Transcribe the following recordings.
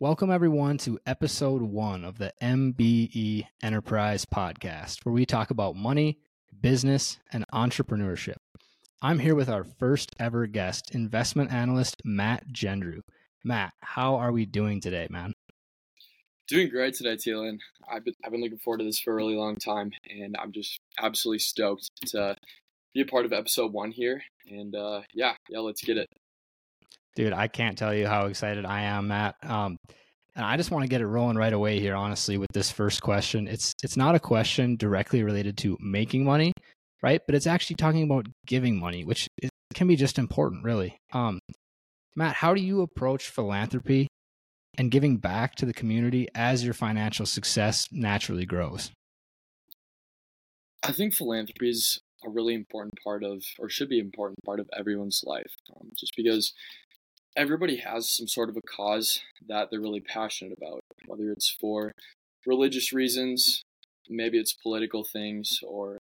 Welcome, everyone, to episode one of the MBE Enterprise podcast, where we talk about money, business, and entrepreneurship. I'm here with our first ever guest, investment analyst Matt Gendreau. Matt, how are we doing today, man? Doing great today, Thielen. I've been, I've been looking forward to this for a really long time, and I'm just absolutely stoked to be a part of episode one here. And uh, yeah, yeah, let's get it. Dude, I can't tell you how excited I am, Matt. Um, and I just want to get it rolling right away here, honestly, with this first question. It's it's not a question directly related to making money, right? But it's actually talking about giving money, which is, can be just important, really. Um, Matt, how do you approach philanthropy and giving back to the community as your financial success naturally grows? I think philanthropy is a really important part of, or should be an important part of everyone's life, um, just because everybody has some sort of a cause that they're really passionate about, whether it's for religious reasons, maybe it's political things, or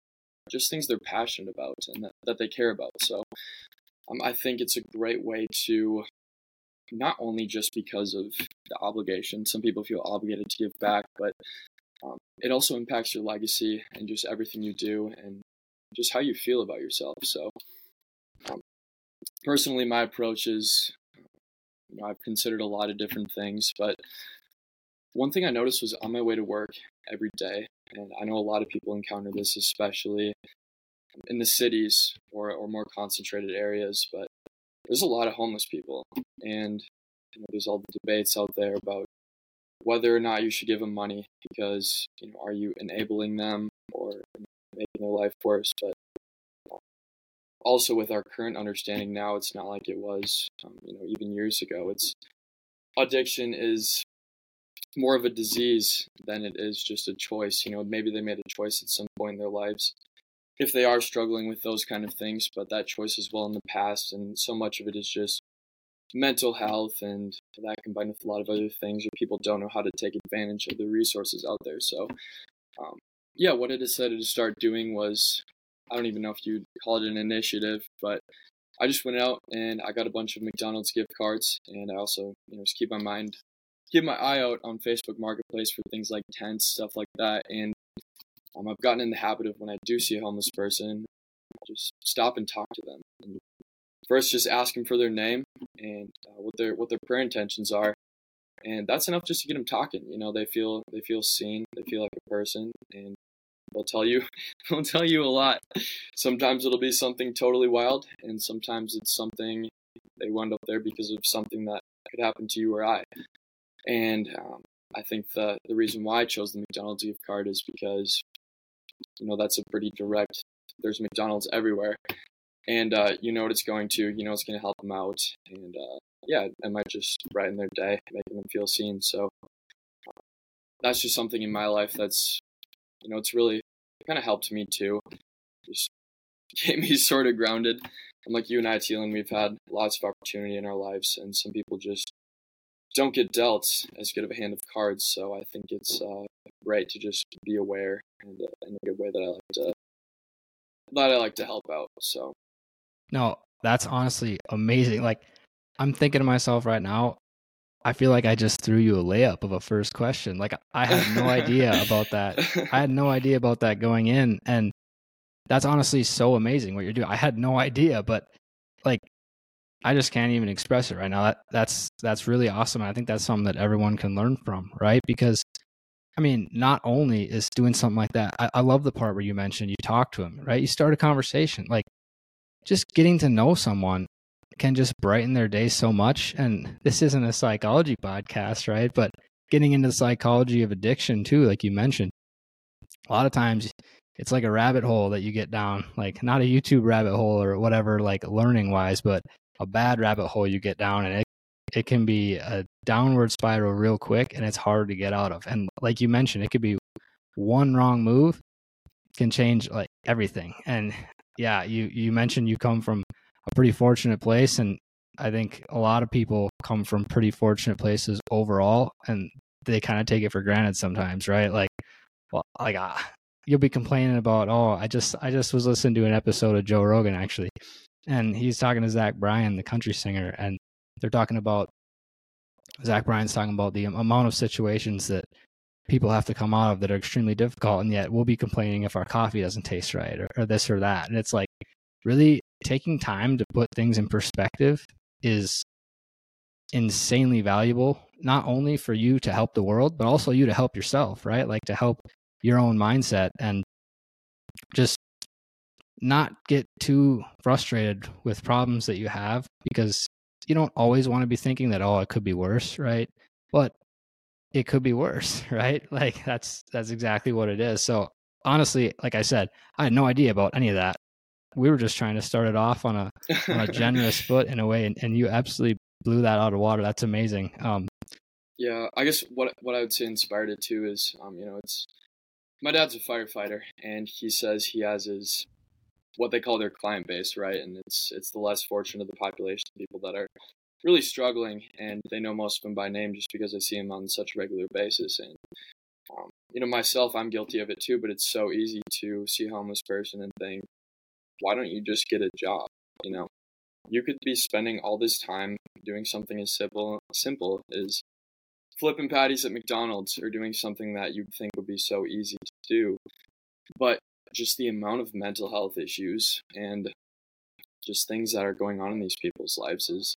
just things they're passionate about and that, that they care about. So um, I think it's a great way to not only just because of the obligation, some people feel obligated to give back, but um, it also impacts your legacy and just everything you do and just how you feel about yourself. So, um, personally, my approach is you know, I've considered a lot of different things, but one thing I noticed was on my way to work every day, and I know a lot of people encounter this, especially in the cities or, or more concentrated areas, but there's a lot of homeless people, and you know, there's all the debates out there about whether or not you should give them money because you know, are you enabling them or making their life worse? But also with our current understanding now, it's not like it was, um, you know, even years ago. It's addiction is more of a disease than it is just a choice. You know, maybe they made a choice at some point in their lives if they are struggling with those kind of things, but that choice is well in the past, and so much of it is just mental health and that combined with a lot of other things where people don't know how to take advantage of the resources out there. So, um, yeah, what I decided to start doing was I don't even know if you'd call it an initiative, but I just went out and I got a bunch of McDonald's gift cards, and I also, you know, just keep my mind, keep my eye out on Facebook Marketplace for things like tents, stuff like that. And um, I've gotten in the habit of when I do see a homeless person, just stop and talk to them. And first, just ask them for their name and uh, what their what their prayer intentions are, and that's enough just to get them talking. You know, they feel they feel seen, they feel like a person, and they'll tell you they'll tell you a lot. Sometimes it'll be something totally wild, and sometimes it's something they wound up there because of something that could happen to you or I. And um, I think the the reason why I chose the McDonald's gift card is because you know that's a pretty direct. There's McDonald's everywhere, and uh, you know what it's going to. You know it's going to help them out, and uh, yeah, it might just brighten their day, making them feel seen. So that's just something in my life that's you know, it's really kind of helped me too. Just get me sort of grounded. And like you and I, Thielen, we've had lots of opportunity in our lives, and some people just don't get dealt as good of a hand of cards. So I think it's uh, great to just be aware and uh, in a good way that I like to that I like to help out. So no, that's honestly amazing. Like I'm thinking to myself right now, I feel like I just threw you a layup of a first question. Like I had no idea about that. I had no idea about that going in, and that's honestly so amazing what you're doing. I had no idea, but like I just can't even express it right now. That that's that's really awesome. I think that's something that everyone can learn from, right? Because I mean, not only is doing something like that, I, I love the part where you mentioned you talk to him, right? You start a conversation, like just getting to know someone can just brighten their day so much. And this isn't a psychology podcast, right? But getting into the psychology of addiction too, like you mentioned, a lot of times it's like a rabbit hole that you get down, like not a YouTube rabbit hole or whatever, like learning wise, but a bad rabbit hole you get down and it it can be a downward spiral real quick and it's hard to get out of. And like you mentioned, it could be one wrong move can change like everything. And yeah, you you mentioned you come from a pretty fortunate place. And I think a lot of people come from pretty fortunate places overall, and they kind of take it for granted sometimes, right? Like, well, like uh, you'll be complaining about, oh, I just I just was listening to an episode of Joe Rogan actually, and he's talking to Zach Bryan, the country singer, and they're talking about Zach Bryan's talking about the amount of situations that people have to come out of that are extremely difficult, and yet we'll be complaining if our coffee doesn't taste right or, or this or that. And it's like really taking time to put things in perspective is insanely valuable, not only for you to help the world, but also you to help yourself, right? Like to help your own mindset and just not get too frustrated with problems that you have because you don't always want to be thinking that oh it could be worse right? But it could be worse right? Like that's that's exactly what it is. So honestly like i said i had no idea about any of that we were just trying to start it off on a on a generous foot in a way and, and you absolutely blew that out of water that's amazing um yeah i guess what what i would say inspired it too is um you know it's my dad's a firefighter and he says he has his what they call their client base, right? And it's it's the less fortunate of the population, people that are really struggling, and they know most of them by name just because I see them on such a regular basis. And um, you know, myself, I'm guilty of it too. But it's so easy to see a homeless person and think, why don't you just get a job? You know, you could be spending all this time doing something as simple simple as flipping patties at McDonald's or doing something that you'd think would be so easy to do. But just the amount of mental health issues and just things that are going on in these people's lives is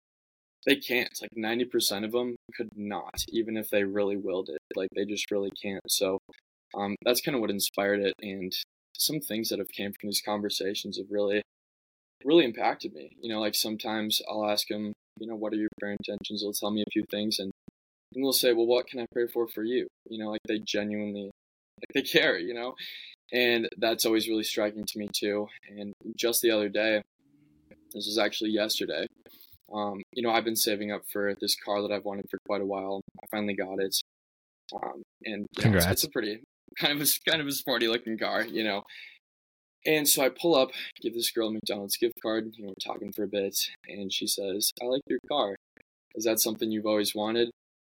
they can't. Like 90% of them could not, even if they really willed it. Like they just really can't. So um, that's kind of what inspired it. And some things that have came from these conversations have really, really impacted me. You know, like sometimes I'll ask him, you know, what are your prayer intentions? They'll tell me a few things and, and they'll say, well, what can I pray for for you? You know, like they genuinely, like they care, you know? And that's always really striking to me too. And just the other day, this was actually yesterday, um, you know, I've been saving up for this car that I've wanted for quite a while. I finally got it. Um, and you know, it's, it's, a pretty kind of a, kind of a sporty looking car, you know. And so I pull up, give this girl a McDonald's gift card. You know, we're talking for a bit, and she says, "I like your car. Is that something you've always wanted?"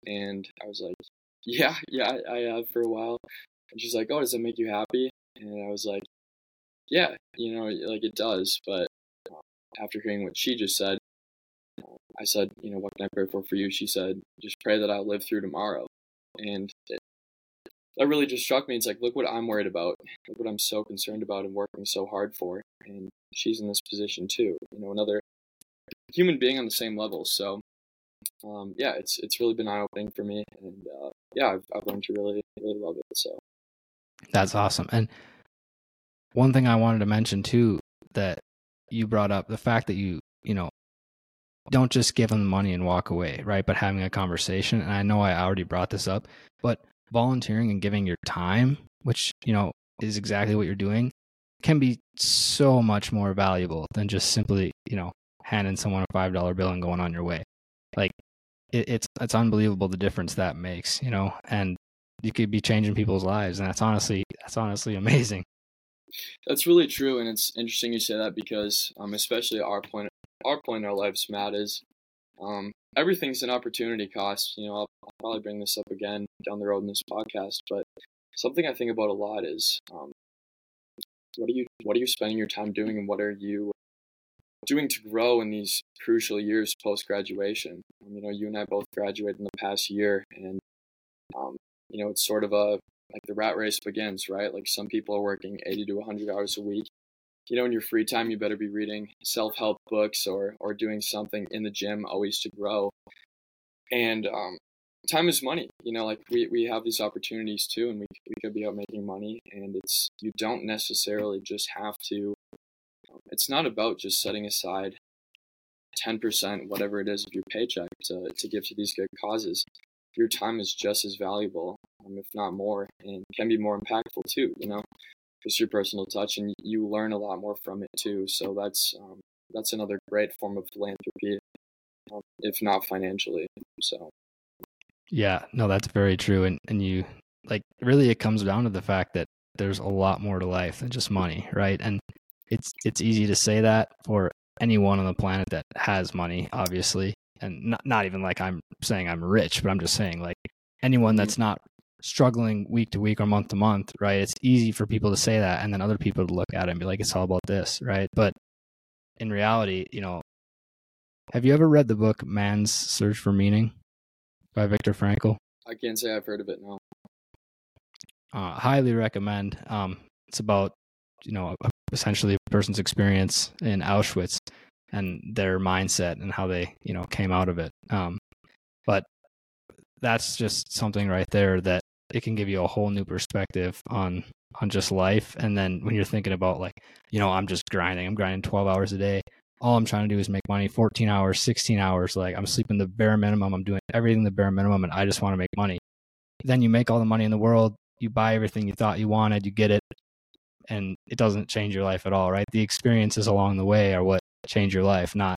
And I was like, "Yeah, yeah, I have for a while." And she's like, "Oh, does it make you happy?" And I was like, yeah, you know, like it does. But um, after hearing what she just said, I said, you know, what can I pray for for you? She said, just pray that I'll live through tomorrow. And it, that really just struck me. It's like, look what I'm worried about. Look what I'm so concerned about and working so hard for. And she's in this position too. You know, another human being on the same level. So, um, yeah, it's it's really been eye opening for me, and uh, yeah, I've, I've learned to really really love it. So that's awesome. And one thing I wanted to mention too that you brought up the fact that you, you know, don't just give them the money and walk away, right? But having a conversation. And I know I already brought this up, but volunteering and giving your time, which, you know, is exactly what you're doing, can be so much more valuable than just simply, you know, handing someone a five dollar bill and going on your way. Like it, it's it's unbelievable the difference that makes, you know, and you could be changing people's lives, and that's honestly that's honestly amazing. That's really true, and it's interesting you say that because, um, especially our point our point in our lives, Matt, is um, everything's an opportunity cost. You know, I'll, I'll, probably bring this up again down the road in this podcast, but something I think about a lot is um, what are you what are you spending your time doing, and what are you doing to grow in these crucial years post graduation? Um, you know, you and I both graduated in the past year, and um, you know, it's sort of a like the rat race begins, right? Like some people are working 80 to 100 hours a week. You know, in your free time, you better be reading self help books or or doing something in the gym, always to grow. And um, time is money. You know, like we, we have these opportunities too, and we we could be out making money. And it's you don't necessarily just have to. It's not about just setting aside 10%, whatever it is, of your paycheck to, to give to these good causes your time is just as valuable, um, if not more, and can be more impactful too. You know, just your personal touch, and you learn a lot more from it too. So that's um, that's another great form of philanthropy, um, if not financially. So. Yeah, no, that's very true, and and you like really it comes down to the fact that there's a lot more to life than just money, right? And it's it's easy to say that for anyone on the planet that has money, obviously, and not not even like I'm saying I'm rich, but I'm just saying like anyone that's mm-hmm. not struggling week to week or month to month, right? It's easy for people to say that and then other people to look at it and be like, it's all about this, right? But in reality, you know, have you ever read the book Man's Search for Meaning by Viktor Frankl? I can't say I've heard of it. No. Uh, highly recommend. Um, it's about you know essentially a person's experience in Auschwitz and their mindset and how they you know came out of it. Um, but that's just something right there that it can give you a whole new perspective on on just life. And then when you're thinking about like, you know, I'm just grinding, I'm grinding 12 hours a day. All I'm trying to do is make money 14 hours, 16 hours. Like I'm sleeping the bare minimum. I'm doing everything the bare minimum and I just want to make money. Then you make all the money in the world. You buy everything you thought you wanted, you get it, and it doesn't change your life at all, right? The experiences along the way are what change your life, not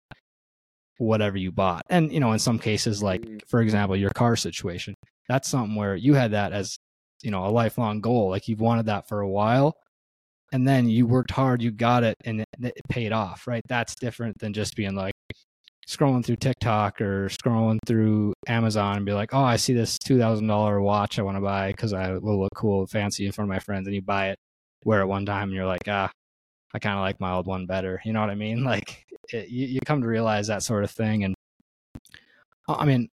whatever you bought. And, you know, in some cases, like, mm. for example, your car situation, that's something where you had that as, you know, a lifelong goal. Like you've wanted that for a while. And then you worked hard, you got it, and it, it paid off, right? That's different than just being like, scrolling through TikTok or scrolling through Amazon and be like, oh, I see this $2,000 watch I want to buy because I will look cool, fancy in front of my friends. And you buy it, wear it one time, and you're like, ah, I kind of like my old one better. You know what I mean? Like it, you, you come to realize that sort of thing. And I mean,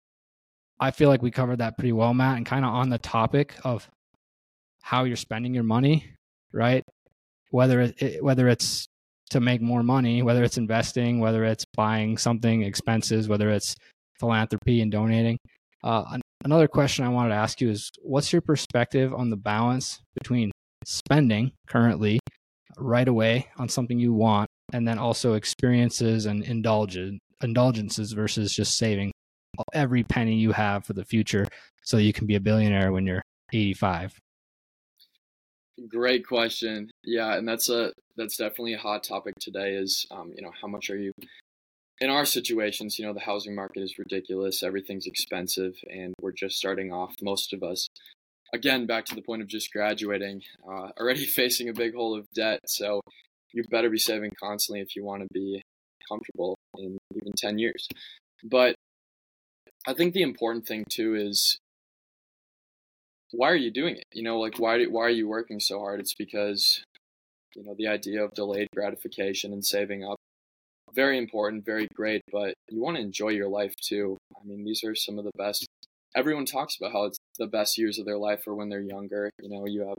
I feel like we covered that pretty well, Matt, and kind of on the topic of how you're spending your money, right? Whether it, whether it's to make more money, whether it's investing, whether it's buying something expenses, whether it's philanthropy and donating. Uh, another question I wanted to ask you is, what's your perspective on the balance between spending currently right away on something you want and then also experiences and indulgence indulgences versus just saving every penny you have for the future so you can be a billionaire when you're 85 great question yeah and that's a that's definitely a hot topic today is um, you know how much are you in our situations you know the housing market is ridiculous everything's expensive and we're just starting off most of us again, back to the point of just graduating, uh, already facing a big hole of debt. So you better be saving constantly if you want to be comfortable in even 10 years. But I think the important thing too is why are you doing it? You know, like why why are you working so hard? It's because you know the idea of delayed gratification and saving up very important, very great, but you want to enjoy your life too. I mean, these are some of the best everyone talks about how it's the best years of their life are when they're younger. You know, you have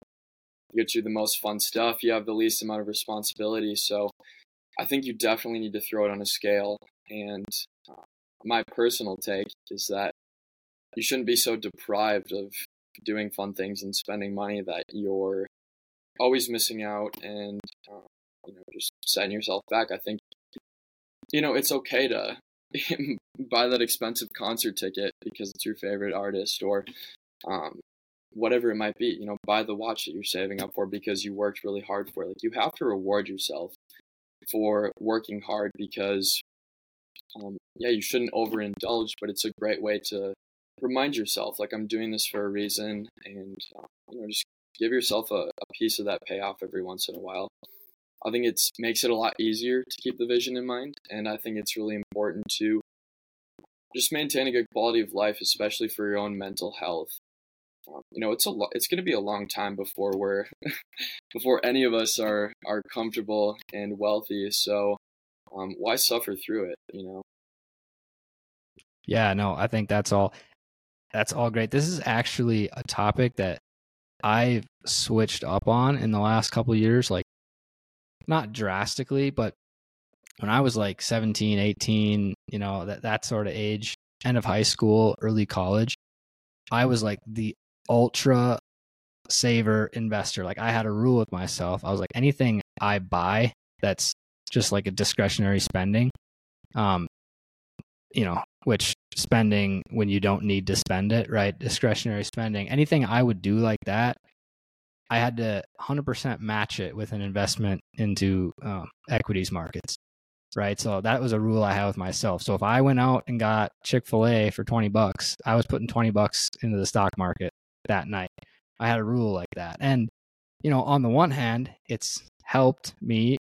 you get to the most fun stuff, you have the least amount of responsibility. So I think you definitely need to throw it on a scale. And my personal take is that you shouldn't be so deprived of doing fun things and spending money that you're always missing out and uh, you know just setting yourself back. I think you know it's okay to buy that expensive concert ticket because it's your favorite artist or um, whatever it might be you know buy the watch that you're saving up for because you worked really hard for it like you have to reward yourself for working hard because um, yeah you shouldn't overindulge but it's a great way to remind yourself like i'm doing this for a reason and uh, you know just give yourself a, a piece of that payoff every once in a while I think it makes it a lot easier to keep the vision in mind, and I think it's really important to just maintain a good quality of life, especially for your own mental health. Um, you know, it's a lo- it's going to be a long time before we're before any of us are are comfortable and wealthy. So, um, why suffer through it? You know. Yeah, no, I think that's all. That's all great. This is actually a topic that I've switched up on in the last couple years. Like not drastically, but when I was like 17, 18, you know, that, that sort of age, end of high school, early college, I was like the ultra saver investor. Like I had a rule with myself. I was like, anything I buy that's just like a discretionary spending, um, you know, which spending when you don't need to spend it, right? Discretionary spending. Anything I would do like that I had to 100% match it with an investment into um, equities markets. Right. So that was a rule I had with myself. So if I went out and got Chick fil A for 20 bucks, I was putting 20 bucks into the stock market that night. I had a rule like that. And, you know, on the one hand, it's helped me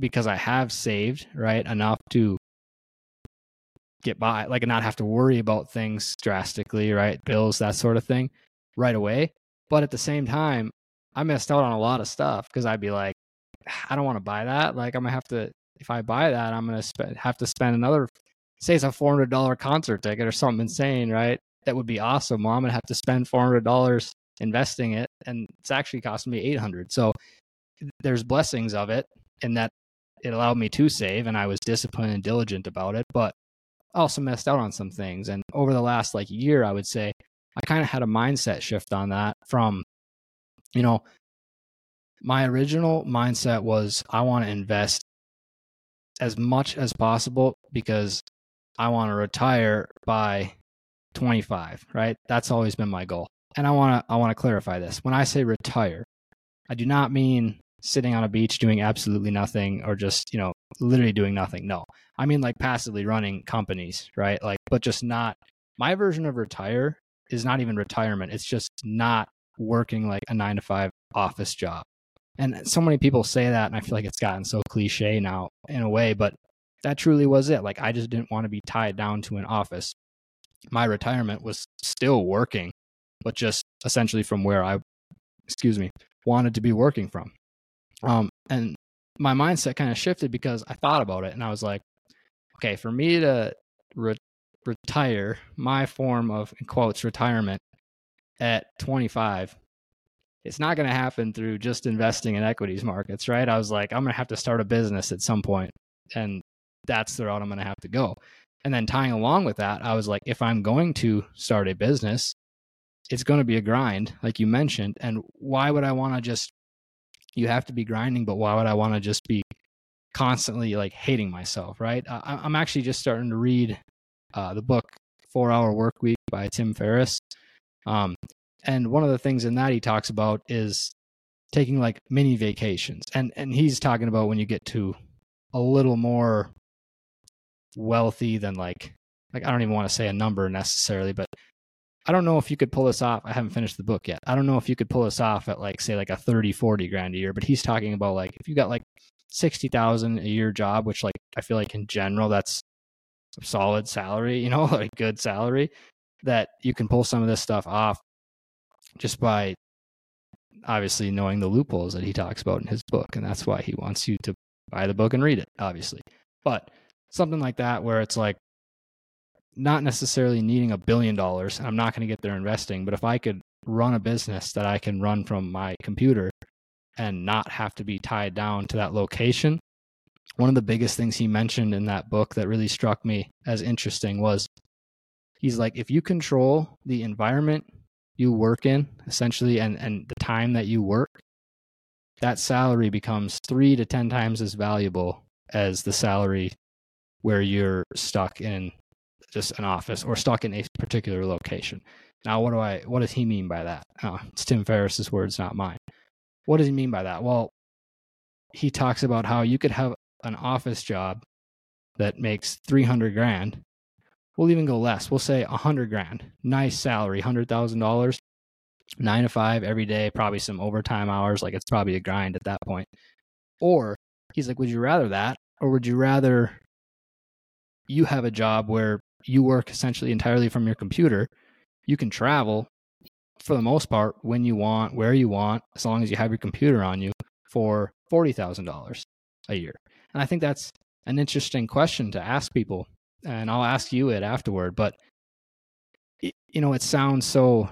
because I have saved, right, enough to get by, like not have to worry about things drastically, right? Bills, that sort of thing right away. But at the same time, I missed out on a lot of stuff because I'd be like, I don't want to buy that. Like I'm gonna have to if I buy that, I'm gonna spend have to spend another say it's a four hundred dollar concert ticket or something insane, right? that would be awesome. Well, I'm to have to spend $400 investing it. And it's actually costing me 800 So there's blessings of it in that it allowed me to save and I was disciplined and diligent about it. But I also messed out on some things. And over the last like year, I would say I kind of had a mindset shift on that from, you know, my original mindset was I want to invest as much as possible because I want to retire by 25, right? That's always been my goal. And I want to I want to clarify this. When I say retire, I do not mean sitting on a beach doing absolutely nothing or just, you know, literally doing nothing. No. I mean like passively running companies, right? Like but just not my version of retire is not even retirement. It's just not working like a 9 to 5 office job. And so many people say that, and I feel like it's gotten so cliche now in a way, but that truly was it. Like, I just didn't want to be tied down to an office. My retirement was still working, but just essentially from where I, excuse me, wanted to be working from. Um, and my mindset kind of shifted because I thought about it and I was like, okay, for me to re- retire, my form of, quotes, retirement at 25 it's not going to happen through just investing in equities markets, right? I was like, I'm going to have to start a business at some point, and that's the route I'm going to have to go. And then tying along with that, I was like, if I'm going to start a business, it's going to be a grind, like you mentioned. And why would I want to just, you have to be grinding, but why would I want to just be constantly like hating myself, right? I, am actually just starting to read uh, the book Four Hour Work Week by Tim Ferriss. Um, and one of the things in that he talks about is taking like mini vacations and and he's talking about when you get to a little more wealthy than like like I don't even want to say a number necessarily but I don't know if you could pull this off I haven't finished the book yet I don't know if you could pull this off at like say like a 30 40 grand a year but he's talking about like if you got like 60,000 a year job which like I feel like in general that's solid salary you know like good salary that you can pull some of this stuff off just by obviously knowing the loopholes that he talks about in his book. And that's why he wants you to buy the book and read it, obviously. But something like that, where it's like not necessarily needing a billion dollars, I'm not going to get there investing, but if I could run a business that I can run from my computer and not have to be tied down to that location. One of the biggest things he mentioned in that book that really struck me as interesting was he's like, if you control the environment you work in essentially and and the time that you work that salary becomes 3 to 10 times as valuable as the salary where you're stuck in just an office or stuck in a particular location. Now what do i what does he mean by that? Oh, it's tim ferriss's words not mine. What does he mean by that? Well he talks about how you could have an office job that makes 300 grand. We'll even go less. We'll say a hundred grand, nice salary, hundred thousand dollars, nine to five every day, probably some overtime hours. Like it's probably a grind at that point. Or he's like, would you rather that, or would you rather you have a job where you work essentially entirely from your computer? You can travel for the most part when you want, where you want, as long as you have your computer on you for forty thousand dollars a year. And I think that's an interesting question to ask people and I'll ask you it afterward. But you know, it sounds so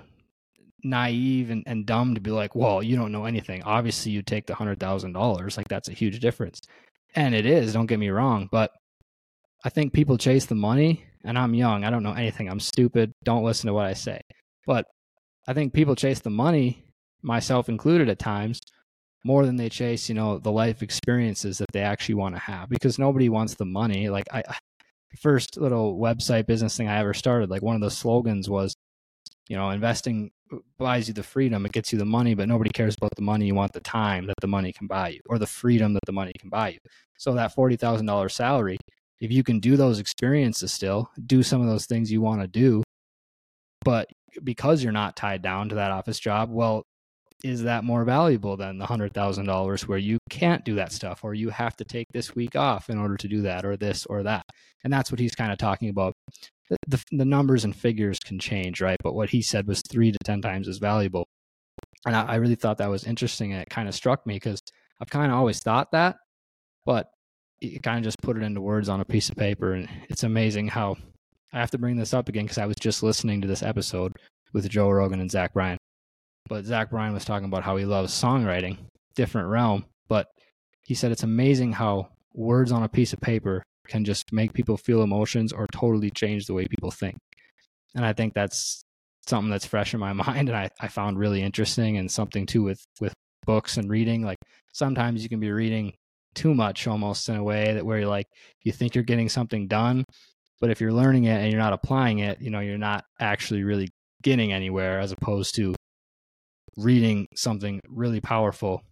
naive and, and dumb to be like, well, you don't know anything. Obviously, you take the hundred thousand dollars. Like that's a huge difference, and it is. Don't get me wrong, but I think people chase the money, and I'm young. I don't know anything. I'm stupid. Don't listen to what I say. But I think people chase the money, myself included, at times more than they chase, you know, the life experiences that they actually want to have because nobody wants the money. Like I first little website business thing I ever started, like one of the slogans was, you know, investing buys you the freedom, it gets you the money, but nobody cares about the money. You want the time that the money can buy you or the freedom that the money can buy you. So that $40,000 salary, if you can do those experiences still, do some of those things you want to do, but because you're not tied down to that office job, well, is that more valuable than the hundred thousand dollars where you can't do that stuff or you have to take this week off in order to do that or this or that? And that's what he's kind of talking about. The, the, numbers and figures can change right? But what he said was three to ten times as valuable. And I, I really thought that was interesting and it kind of struck me because i've kind of always thought that but it kind of just put it into words on a piece of paper and it's amazing how I have to bring this up again because I was just listening to this episode with Joe Rogan and Zach Bryan. But Zach Bryan was talking about how he loves songwriting, different realm. But he said it's amazing how words on a piece of paper can just make people feel emotions or totally change the way people think. And I think that's something that's fresh in my mind and I, I found really interesting and something too with, with books and reading. Like sometimes you can be reading too much almost in a way that where you're like you think you're getting something done but if you're learning it and you're not applying it you know you're not actually really getting anywhere as opposed to reading something really powerful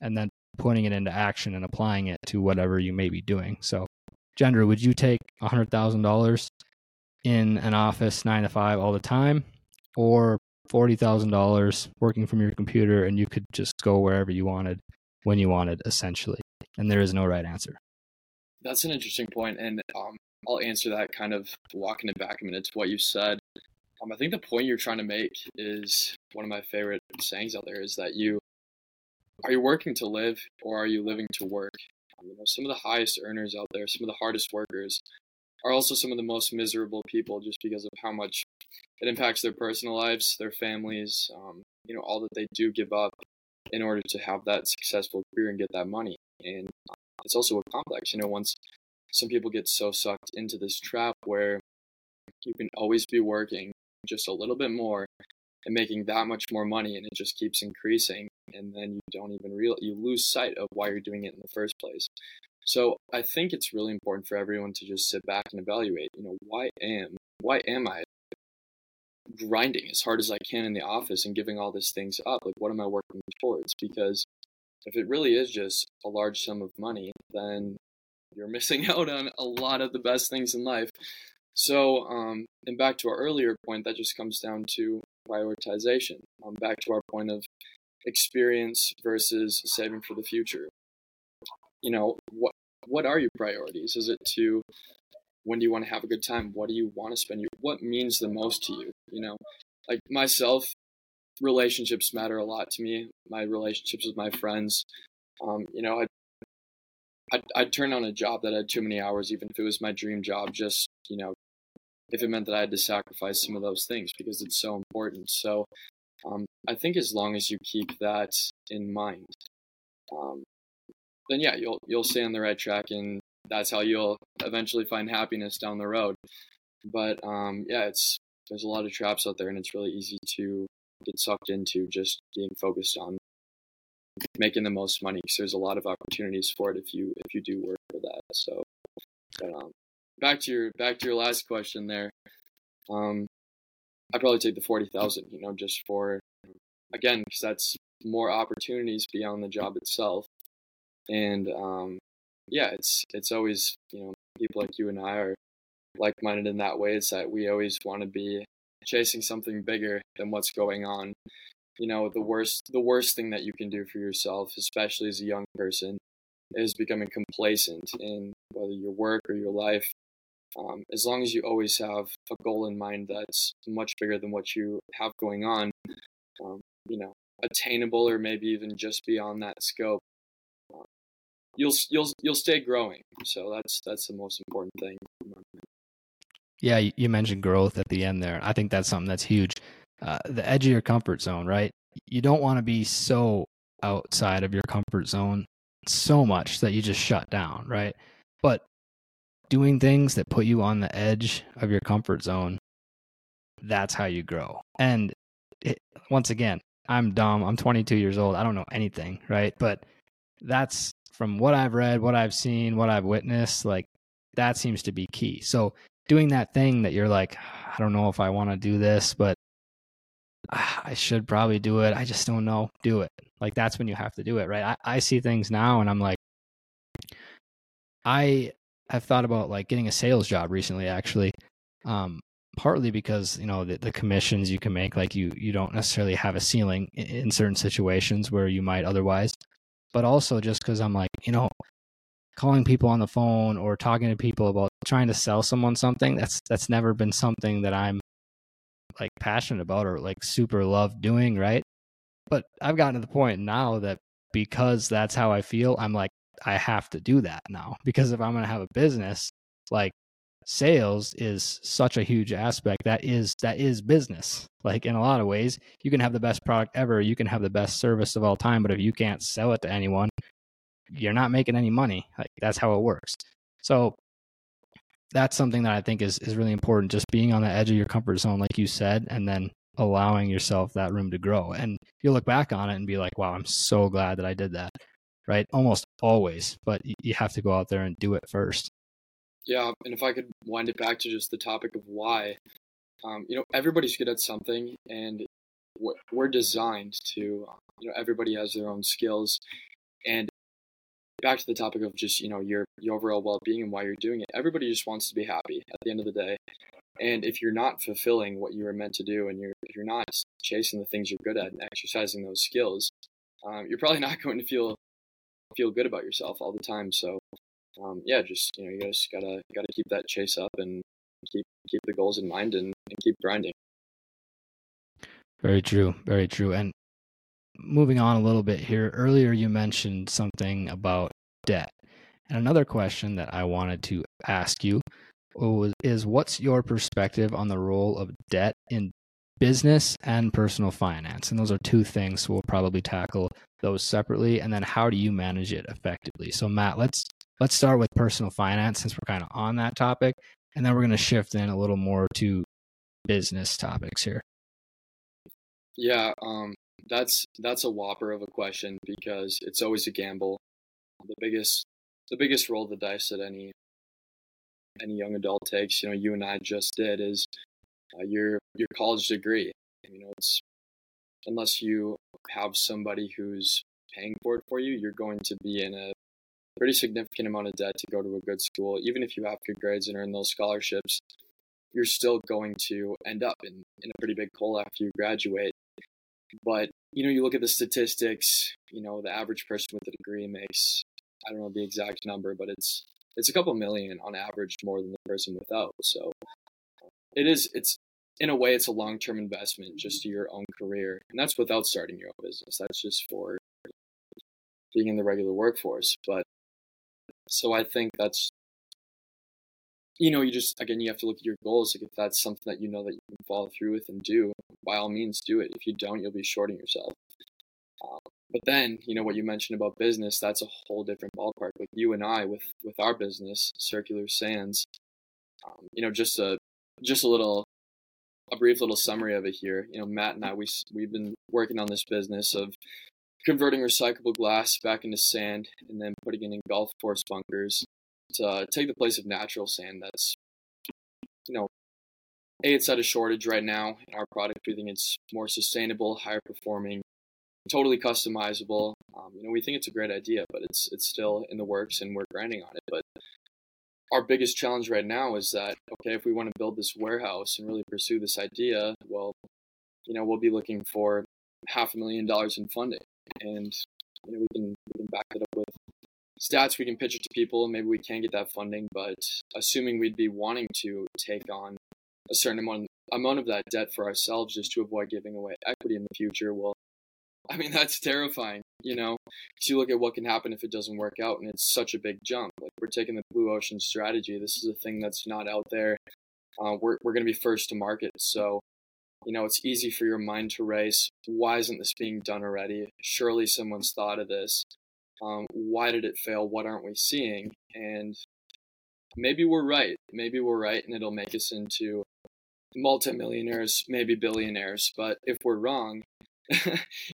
and then putting it into action and applying it to whatever you may be doing. So Gendreau would you take a hundred thousand dollars in an office nine to five all the time or forty thousand dollars working from your computer and you could just go wherever you wanted when you wanted essentially and there is no right answer. That's an interesting point, and um, I'll answer that kind of walking it back a minute to what you said. Um, I think the point you're trying to make is one of my favorite sayings out there is that you are you working to live or are you living to work? You know, some of the highest earners out there, some of the hardest workers, are also some of the most miserable people just because of how much it impacts their personal lives, their families, um, you know, all that they do give up in order to have that successful career and get that money and uh, it's also a complex. You know, once some people get so sucked into this trap where you can always be working just a little bit more and making that much more money, and it just keeps increasing, and then you don't even real you lose sight of why you're doing it in the first place. So I think it's really important for everyone to just sit back and evaluate. You know, why am why am I grinding as hard as I can in the office and giving all these things up? Like, what am I working towards? Because if it really is just a large sum of money, then you're missing out on a lot of the best things in life. So, um, and back to our earlier point, that just comes down to prioritization. Um, back to our point of experience versus saving for the future. You know, what what are your priorities? Is it to when do you want to have a good time? What do you want to spend your what means the most to you? You know, like myself, relationships matter a lot to me. My relationships with my friends. Um, you know, I'd, I'd, I'd turn on a job that had too many hours, even if it was my dream job, just, you know, if it meant that I had to sacrifice some of those things because it's so important. So um, I think as long as you keep that in mind, um, then yeah, you'll you'll stay on the right track, and that's how you'll eventually find happiness down the road. But um, yeah, it's there's a lot of traps out there, and it's really easy to get sucked into just being focused on making the most money because there's a lot of opportunities for it if you if you do work for that. So, but, um, back to your back to your last question there. Um, I'd probably take the forty thousand. You know, just for again because that's more opportunities beyond the job itself, and um, yeah, it's it's always you know people like you and I are like minded in that way. It's that we always want to be chasing something bigger than what's going on. You know, the worst the worst thing that you can do for yourself, especially as a young person, is becoming complacent in whether your work or your life. Um, as long as you always have a goal in mind that's much bigger than what you have going on, um, you know, attainable or maybe even just beyond that scope, uh, you'll you'll you'll stay growing. So that's that's the most important thing. Yeah, you mentioned growth at the end there. I think that's something that's huge. Uh, the edge of your comfort zone, right? You don't want to be so outside of your comfort zone so much that you just shut down, right? But doing things that put you on the edge of your comfort zone, that's how you grow. And it, once again, I'm dumb. I'm 22 years old. I don't know anything, right? But that's from what I've read, what I've seen, what I've witnessed, like that seems to be key. So doing that thing that you're like, I don't know if I want to do this, but I should probably do it. I just don't know. Do it. Like that's when you have to do it, right? I, I see things now and I'm like, I have thought about like getting a sales job recently, actually. Um, partly because you know the, the commissions you can make, like you you don't necessarily have a ceiling in, in certain situations where you might otherwise, but also just because I'm like, you know, calling people on the phone or talking to people about trying to sell someone something that's that's never been something that i'm like passionate about or like super love doing right? But i've gotten to the point now that because that's how i feel i'm like i have to do that now because if i'm going to have a business like sales is such a huge aspect that is that is business. Like in a lot of ways you can have the best product ever you can have the best service of all time but if you can't sell it to anyone you're not making any money. Like that's how it works. So that's something that i think is is really important just being on the edge of your comfort zone like you said and then allowing yourself that room to grow. And you'll look back on it and be like wow i'm so glad that i did that right? Almost always but you have to go out there and do it first yeah, and if I could wind it back to just the topic of why, um, you know, everybody's good at something, and we're designed to, you know, everybody has their own skills, and back to the topic of just you know your your overall well-being and why you're doing it. Everybody just wants to be happy at the end of the day, and if you're not fulfilling what you were meant to do, and you're you're not chasing the things you're good at and exercising those skills, um, you're probably not going to feel feel good about yourself all the time. So um, yeah, just you know, you guys gotta gotta keep that chase up and keep keep the goals in mind and, and keep grinding. Very true, very true. And moving on a little bit here, earlier you mentioned something about debt, and another question that I wanted to ask you was, is what's your perspective on the role of debt in business and personal finance? And those are two things. So we'll probably tackle those separately. And then how do you manage it effectively? So Matt, let's let's start with personal finance since we're kind of on that topic. And then we're going to shift in a little more to business topics here. Yeah, um, that's that's a whopper of a question because it's always a gamble. The biggest the biggest roll of the dice that any any young adult takes, you know, you and I just did is uh, your your college degree. You know, it's unless you have somebody who's paying for it for you, you're going to be in a pretty significant amount of debt to go to a good school. Even if you have good grades and earn those scholarships, you're still going to end up in, in a pretty big hole after you graduate. But, you know, you look at the statistics, you know, the average person with a degree makes, I don't know the exact number, but it's, it's a couple million on average more than the person without. So it is, it's, in a way, it's a long term investment just to your own career. And that's without starting your own business. That's just for being in the regular workforce. But so I think that's, you know, you just, again, you have to look at your goals. Like if that's something that you know that you can follow through with and do, by all means do it. If you don't, you'll be shorting yourself. Um, but then, you know, what you mentioned about business, that's a whole different ballpark. Like you and I with, with our business, Circular Sands, um, you know, just a, just a little a brief little summary of it here. You know, Matt and I we we've been working on this business of converting recyclable glass back into sand and then putting it in golf course bunkers to uh, take the place of natural sand. That's you know, a it's at a shortage right now in our product. We think it's more sustainable, higher performing, totally customizable. Um, you know, we think it's a great idea, but it's it's still in the works and we're grinding on it. But our biggest challenge right now is that okay, if we want to build this warehouse and really pursue this idea, well, you know, we'll be looking for half a million dollars in funding, and you know, we can we can back it up with stats. We can pitch it to people. Maybe we can get that funding, but assuming we'd be wanting to take on a certain amount amount of that debt for ourselves just to avoid giving away equity in the future, well, I mean, that's terrifying, you know, because you look at what can happen if it doesn't work out, and it's such a big jump. Like, we're taking the blue ocean strategy. This is a thing that's not out there. Uh, we're we're going to be first to market. So, you know, it's easy for your mind to race. Why isn't this being done already? Surely someone's thought of this. Um, why did it fail? What aren't we seeing? And maybe we're right. Maybe we're right, and it'll make us into multimillionaires, maybe billionaires. But if we're wrong,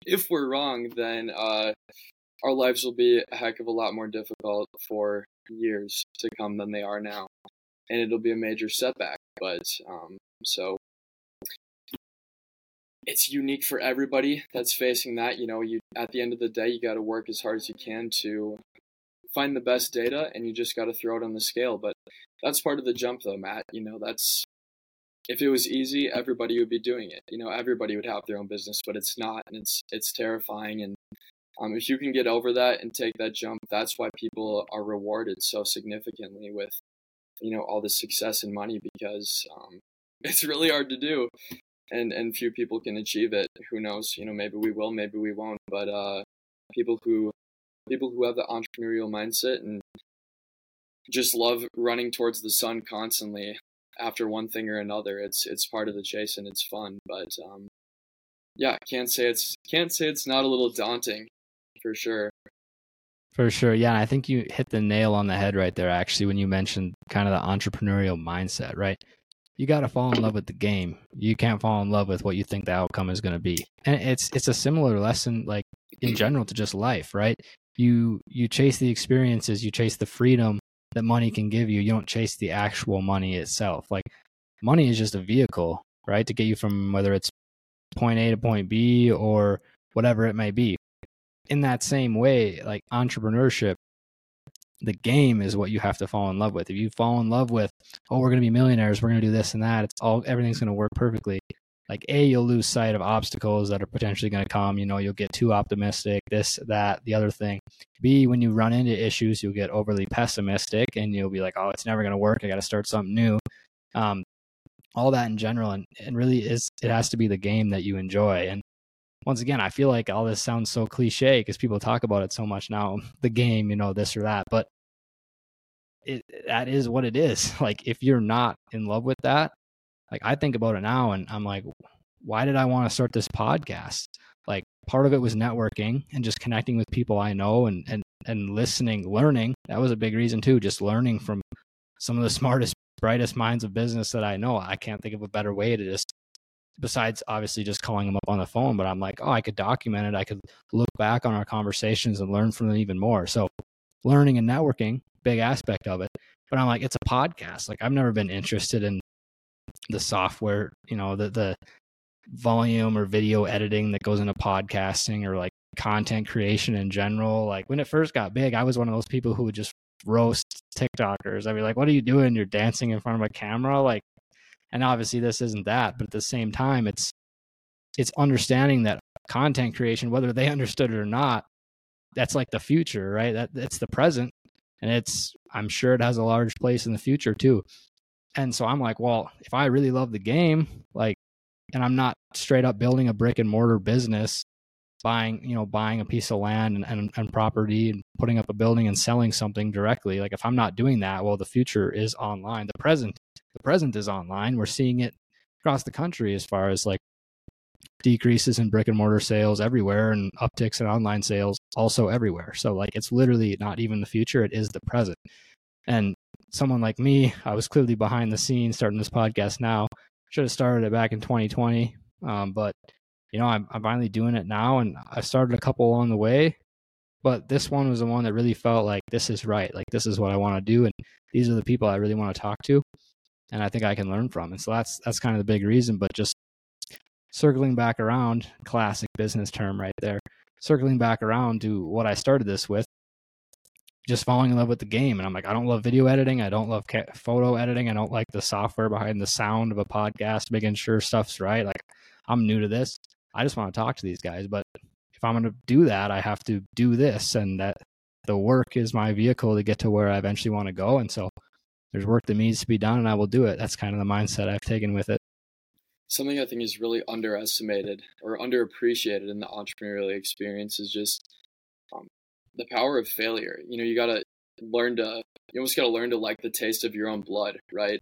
if we're wrong, then uh, our lives will be a heck of a lot more difficult for years to come than they are now, and it'll be a major setback. But um, so it's unique for everybody that's facing that. You know, you at the end of the day, you got to work as hard as you can to find the best data, and you just got to throw it on the scale. But that's part of the jump, though, Matt. You know, that's if it was easy, everybody would be doing it. You know, everybody would have their own business, but it's not, and it's it's terrifying. And um, if you can get over that and take that jump, that's why people are rewarded so significantly with, you know, all the success and money because um, it's really hard to do, and and few people can achieve it. Who knows? You know, maybe we will, maybe we won't. But uh, people who people who have the entrepreneurial mindset and just love running towards the sun constantly after one thing or another. It's it's part of the chase and it's fun. But um, yeah, can't say it's can't say it's not a little daunting, for sure. For sure, yeah. I think you hit the nail on the head right there. Actually, when you mentioned kind of the entrepreneurial mindset, right? You got to fall in love with the game. You can't fall in love with what you think the outcome is going to be. And it's it's a similar lesson, like in general, to just life, right? You you chase the experiences, you chase the freedom that money can give you. You don't chase the actual money itself. Like money is just a vehicle, right, to get you from whether it's point A to point B or whatever it may be. In that same way, like entrepreneurship, the game is what you have to fall in love with. If you fall in love with, oh, we're going to be millionaires, we're going to do this and that, it's all everything's going to work perfectly. Like a, you'll lose sight of obstacles that are potentially going to come. You know, you'll get too optimistic. This, that, the other thing. B, when you run into issues, you'll get overly pessimistic, and you'll be like, oh, it's never going to work. I got to start something new. Um, all that in general and, and really is it has to be the game that you enjoy and once again i feel like all this sounds so cliche because people talk about it so much now the game you know this or that but it that is what it is. Like if you're not in love with that like i think about it now and i'm like why did i want to start this podcast? Like part of it was networking and just connecting with people i know and and and listening learning. That was a big reason too just learning from some of the smartest brightest minds of business that I know. I can't think of a better way to just besides obviously just calling them up on the phone, but I'm like, oh, I could document it. I could look back on our conversations and learn from them even more. So learning and networking, big aspect of it. But I'm like, it's a podcast. Like I've never been interested in the software, you know, the the volume or video editing that goes into podcasting or like content creation in general. Like when it first got big, I was one of those people who would just roast TikTokers. I'd be like, what are you doing? You're dancing in front of a camera? Like, and obviously this isn't that, but at the same time, it's, it's understanding that content creation, whether they understood it or not, that's like the future, right? That it's the present. And it's, I'm sure it has a large place in the future too. And so I'm like, well, if I really love the game, like, and I'm not straight up building a brick and mortar business buying you know buying a piece of land and, and, and, property and putting up a building and selling something directly. Like if i'm not doing that well the future is online. The present the present is online. We're seeing it across the country as far as like decreases in brick and mortar sales everywhere and upticks in online sales also everywhere. So like it's literally not even the future. It is the present. And someone like me i was clearly behind the scenes starting this podcast now. Should have started it back in 2020 um, but you know, I'm, I'm finally doing it now, and I started a couple along the way, but this one was the one that really felt like this is right, like this is what I want to do, and these are the people I really want to talk to, and I think I can learn from. And so that's that's kind of the big reason. But just circling back around, classic business term right there. Circling back around to what I started this with, just falling in love with the game. And I'm like, I don't love video editing. I don't love photo editing. I don't like the software behind the sound of a podcast, making sure stuff's right. Like, I'm new to this. I just want to talk to these guys. But if I'm going to do that, I have to do this, and that the work is my vehicle to get to where I eventually want to go. And so there's work that needs to be done, and I will do it. That's kind of the mindset I've taken with it. Something I think is really underestimated or underappreciated in the entrepreneurial experience is just um, the power of failure. You know, you got to learn to you almost got to learn to like the taste of your own blood, right?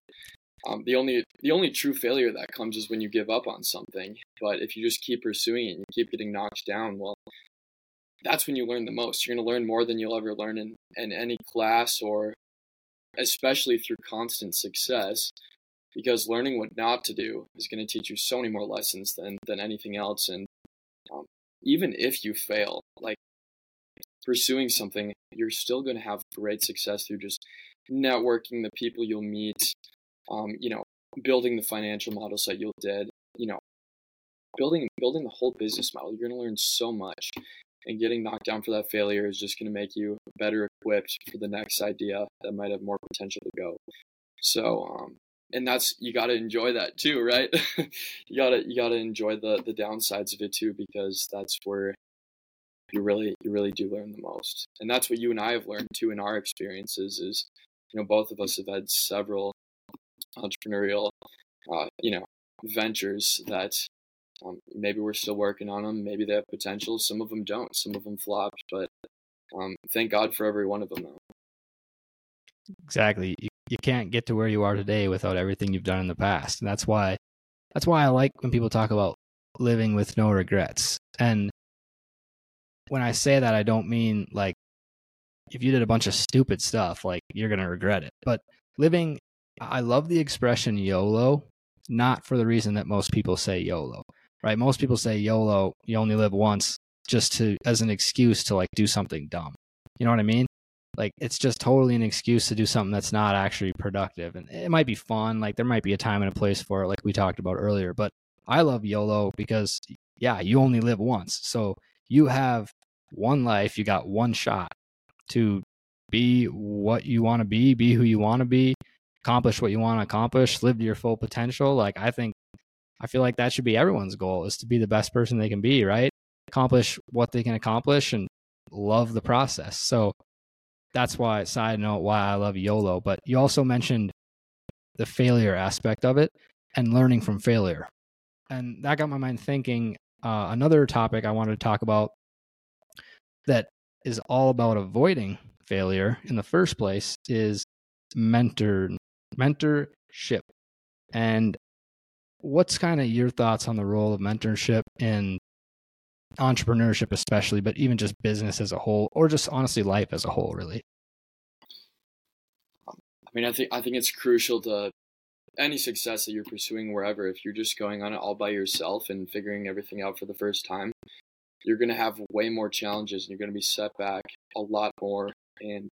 Um, the only the only true failure that comes is when you give up on something. But if you just keep pursuing it and you keep getting knocked down, well, that's when you learn the most. You're going to learn more than you'll ever learn in, in any class or especially through constant success because learning what not to do is going to teach you so many more lessons than, than anything else. And um, even if you fail, like pursuing something, you're still going to have great success through just networking, the people you'll meet, um, you know, building the financial models that you did, you know, building building the whole business model. You're going to learn so much, and getting knocked down for that failure is just going to make you better equipped for the next idea that might have more potential to go. So, um, and that's you got to enjoy that too, right? you gotta you gotta enjoy the the downsides of it too, because that's where you really you really do learn the most, and that's what you and I have learned too in our experiences. Is you know both of us have had several entrepreneurial, uh, you know, ventures that um, maybe we're still working on them. Maybe they have potential. Some of them don't. Some of them flopped. But um, thank God for every one of them, though. Exactly. You, you can't get to where you are today without everything you've done in the past. And that's why that's why I like when people talk about living with no regrets. And when I say that I don't mean like if you did a bunch of stupid stuff, like you're going to regret it. But living I love the expression YOLO, not for the reason that most people say YOLO. Right? Most people say YOLO, you only live once just to as an excuse to like do something dumb. You know what I mean? Like it's just totally an excuse to do something that's not actually productive. And it might be fun, like there might be a time and a place for it like we talked about earlier, but I love YOLO because yeah, you only live once. So you have one life, you got one shot to be what you want to be, be who you want to be, accomplish what you want to accomplish, live to your full potential. Like I think I feel like that should be everyone's goal is to be the best person they can be, right? Accomplish what they can accomplish and love the process. So that's why side note why I love YOLO, but you also mentioned the failure aspect of it and learning from failure. And that got my mind thinking uh, another topic I wanted to talk about that is all about avoiding failure in the first place is mentor mentorship. And what's kind of your thoughts on the role of mentorship in entrepreneurship especially but even just business as a whole or just honestly life as a whole really i mean i think i think it's crucial to any success that you're pursuing wherever if you're just going on it all by yourself and figuring everything out for the first time you're going to have way more challenges and you're going to be set back a lot more and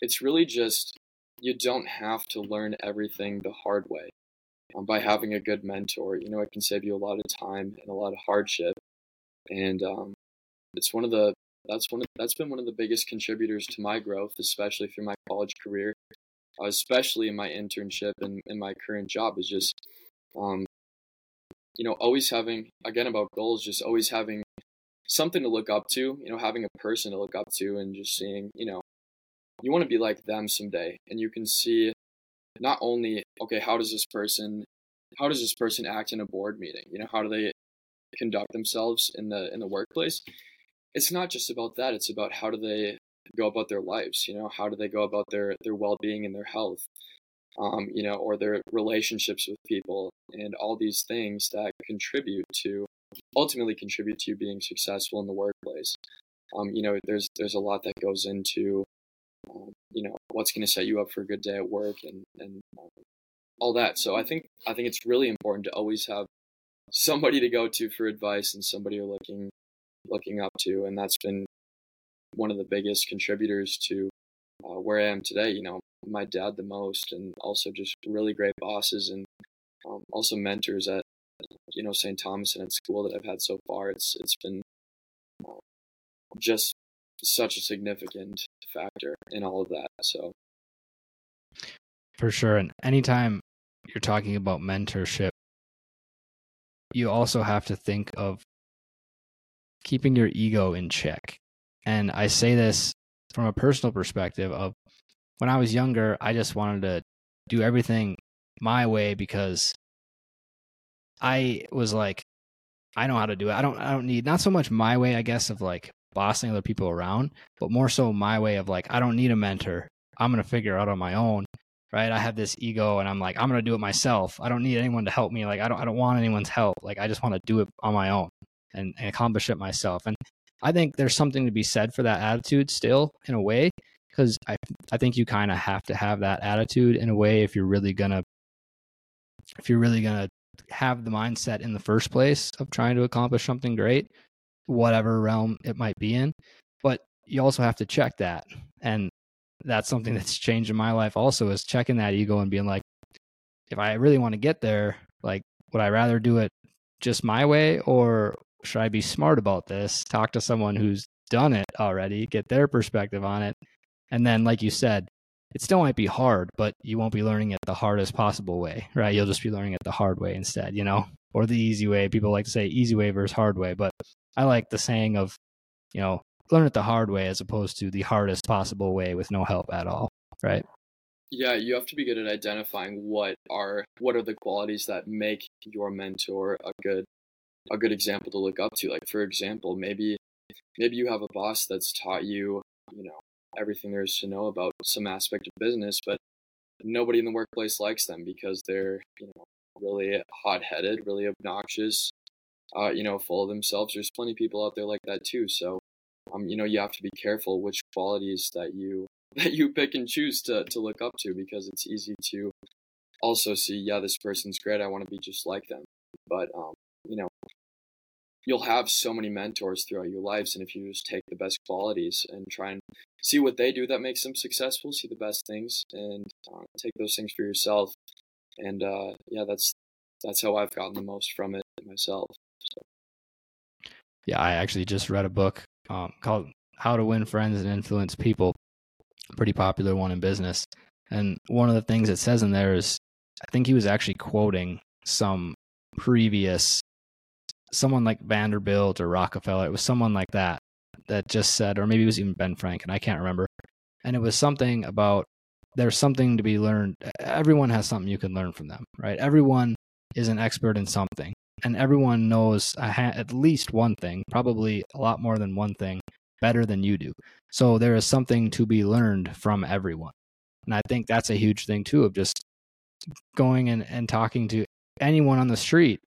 it's really just you don't have to learn everything the hard way um, by having a good mentor. You know, it can save you a lot of time and a lot of hardship. And um, it's one of the that's one of, that's been one of the biggest contributors to my growth, especially through my college career, especially in my internship and in my current job. Is just um, you know always having again about goals, just always having something to look up to. You know, having a person to look up to, and just seeing you know you want to be like them someday, and you can see not only okay how does this person how does this person act in a board meeting? You know how do they conduct themselves in the in the workplace? It's not just about that it's about how do they go about their lives you know? How do they go about their their well-being and their health um, you know or their relationships with people and all these things that contribute to ultimately contribute to you being successful in the workplace. Um, you know there's there's a lot that goes into um, you know what's going to set you up for a good day at work and and um, all that. So I think I think it's really important to always have somebody to go to for advice and somebody you're looking looking up to, and that's been one of the biggest contributors to uh, where I am today. You know, my dad the most, and also just really great bosses and um, also mentors at you know St. Thomas and at school that I've had so far. It's it's been uh, just such a significant factor in all of that. So, for sure. And anytime you're talking about mentorship, you also have to think of keeping your ego in check. And I say this from a personal perspective of when I was younger, I just wanted to do everything my way because I was like, I know how to do it. I don't I don't need not so much my way, I guess, of like bossing other people around, but more so my way of like, I don't need a mentor. I'm going to figure out on my own. Right. I have this ego and I'm like, I'm going to do it myself. I don't need anyone to help me. Like, I don't, I don't want anyone's help. Like, I just want to do it on my own and, and accomplish it myself. And I think there's something to be said for that attitude still in a way, because I, I think you kind of have to have that attitude in a way if you're really going to, if you're really going to have the mindset in the first place of trying to accomplish something great whatever realm it might be in. But you also have to check that. And that's something mm. that's changed in my life also is checking that ego and being like, if I really want to get there, like, would I rather do it just my way or should I be smart about this? Talk to someone who's done it already, get their perspective on it. And then, like you said, it still might be hard, but you won't be learning it the hardest possible way, right? You'll just be learning it the hard way instead, you know, or the easy way. People like to say easy way versus hard way, but I like the saying of, you know, learn it the hard way as opposed to the hardest possible way with no help at all, right? Yeah, you have to be good at identifying what are what are the qualities that make your mentor a good a good example to look up to. Like for example, maybe maybe you have a boss that's taught you, you know, everything there is to know about some aspect of business, but nobody in the workplace likes them because they're you know really hot-headed, really obnoxious, uh, you know, full of themselves. There's plenty of people out there like that too. So, um, you know, you have to be careful which qualities that you that you pick and choose to to look up to because it's easy to also see, yeah, this person's great. I want to be just like them. But um, you know, you'll have so many mentors throughout your lives, and if you just take the best qualities and try and see what they do that makes them successful, see the best things, and uh, take those things for yourself. And uh, yeah, that's that's how I've gotten the most from it myself. So. Yeah, I actually just read a book um, called "How to Win Friends and Influence People," pretty popular one in business. And one of the things it says in there is, I think he was actually quoting some previous someone like Vanderbilt or Rockefeller. It was someone like that that just said, or maybe it was even Ben Franklin. I can't remember. And it was something about there's something to be learned. Everyone has something you can learn from them, right? Everyone is an expert in something, and everyone knows ha- at least one thing, probably a lot more than one thing, better than you do. So there is something to be learned from everyone. And I think that's a huge thing too of just going and, and talking to anyone on the street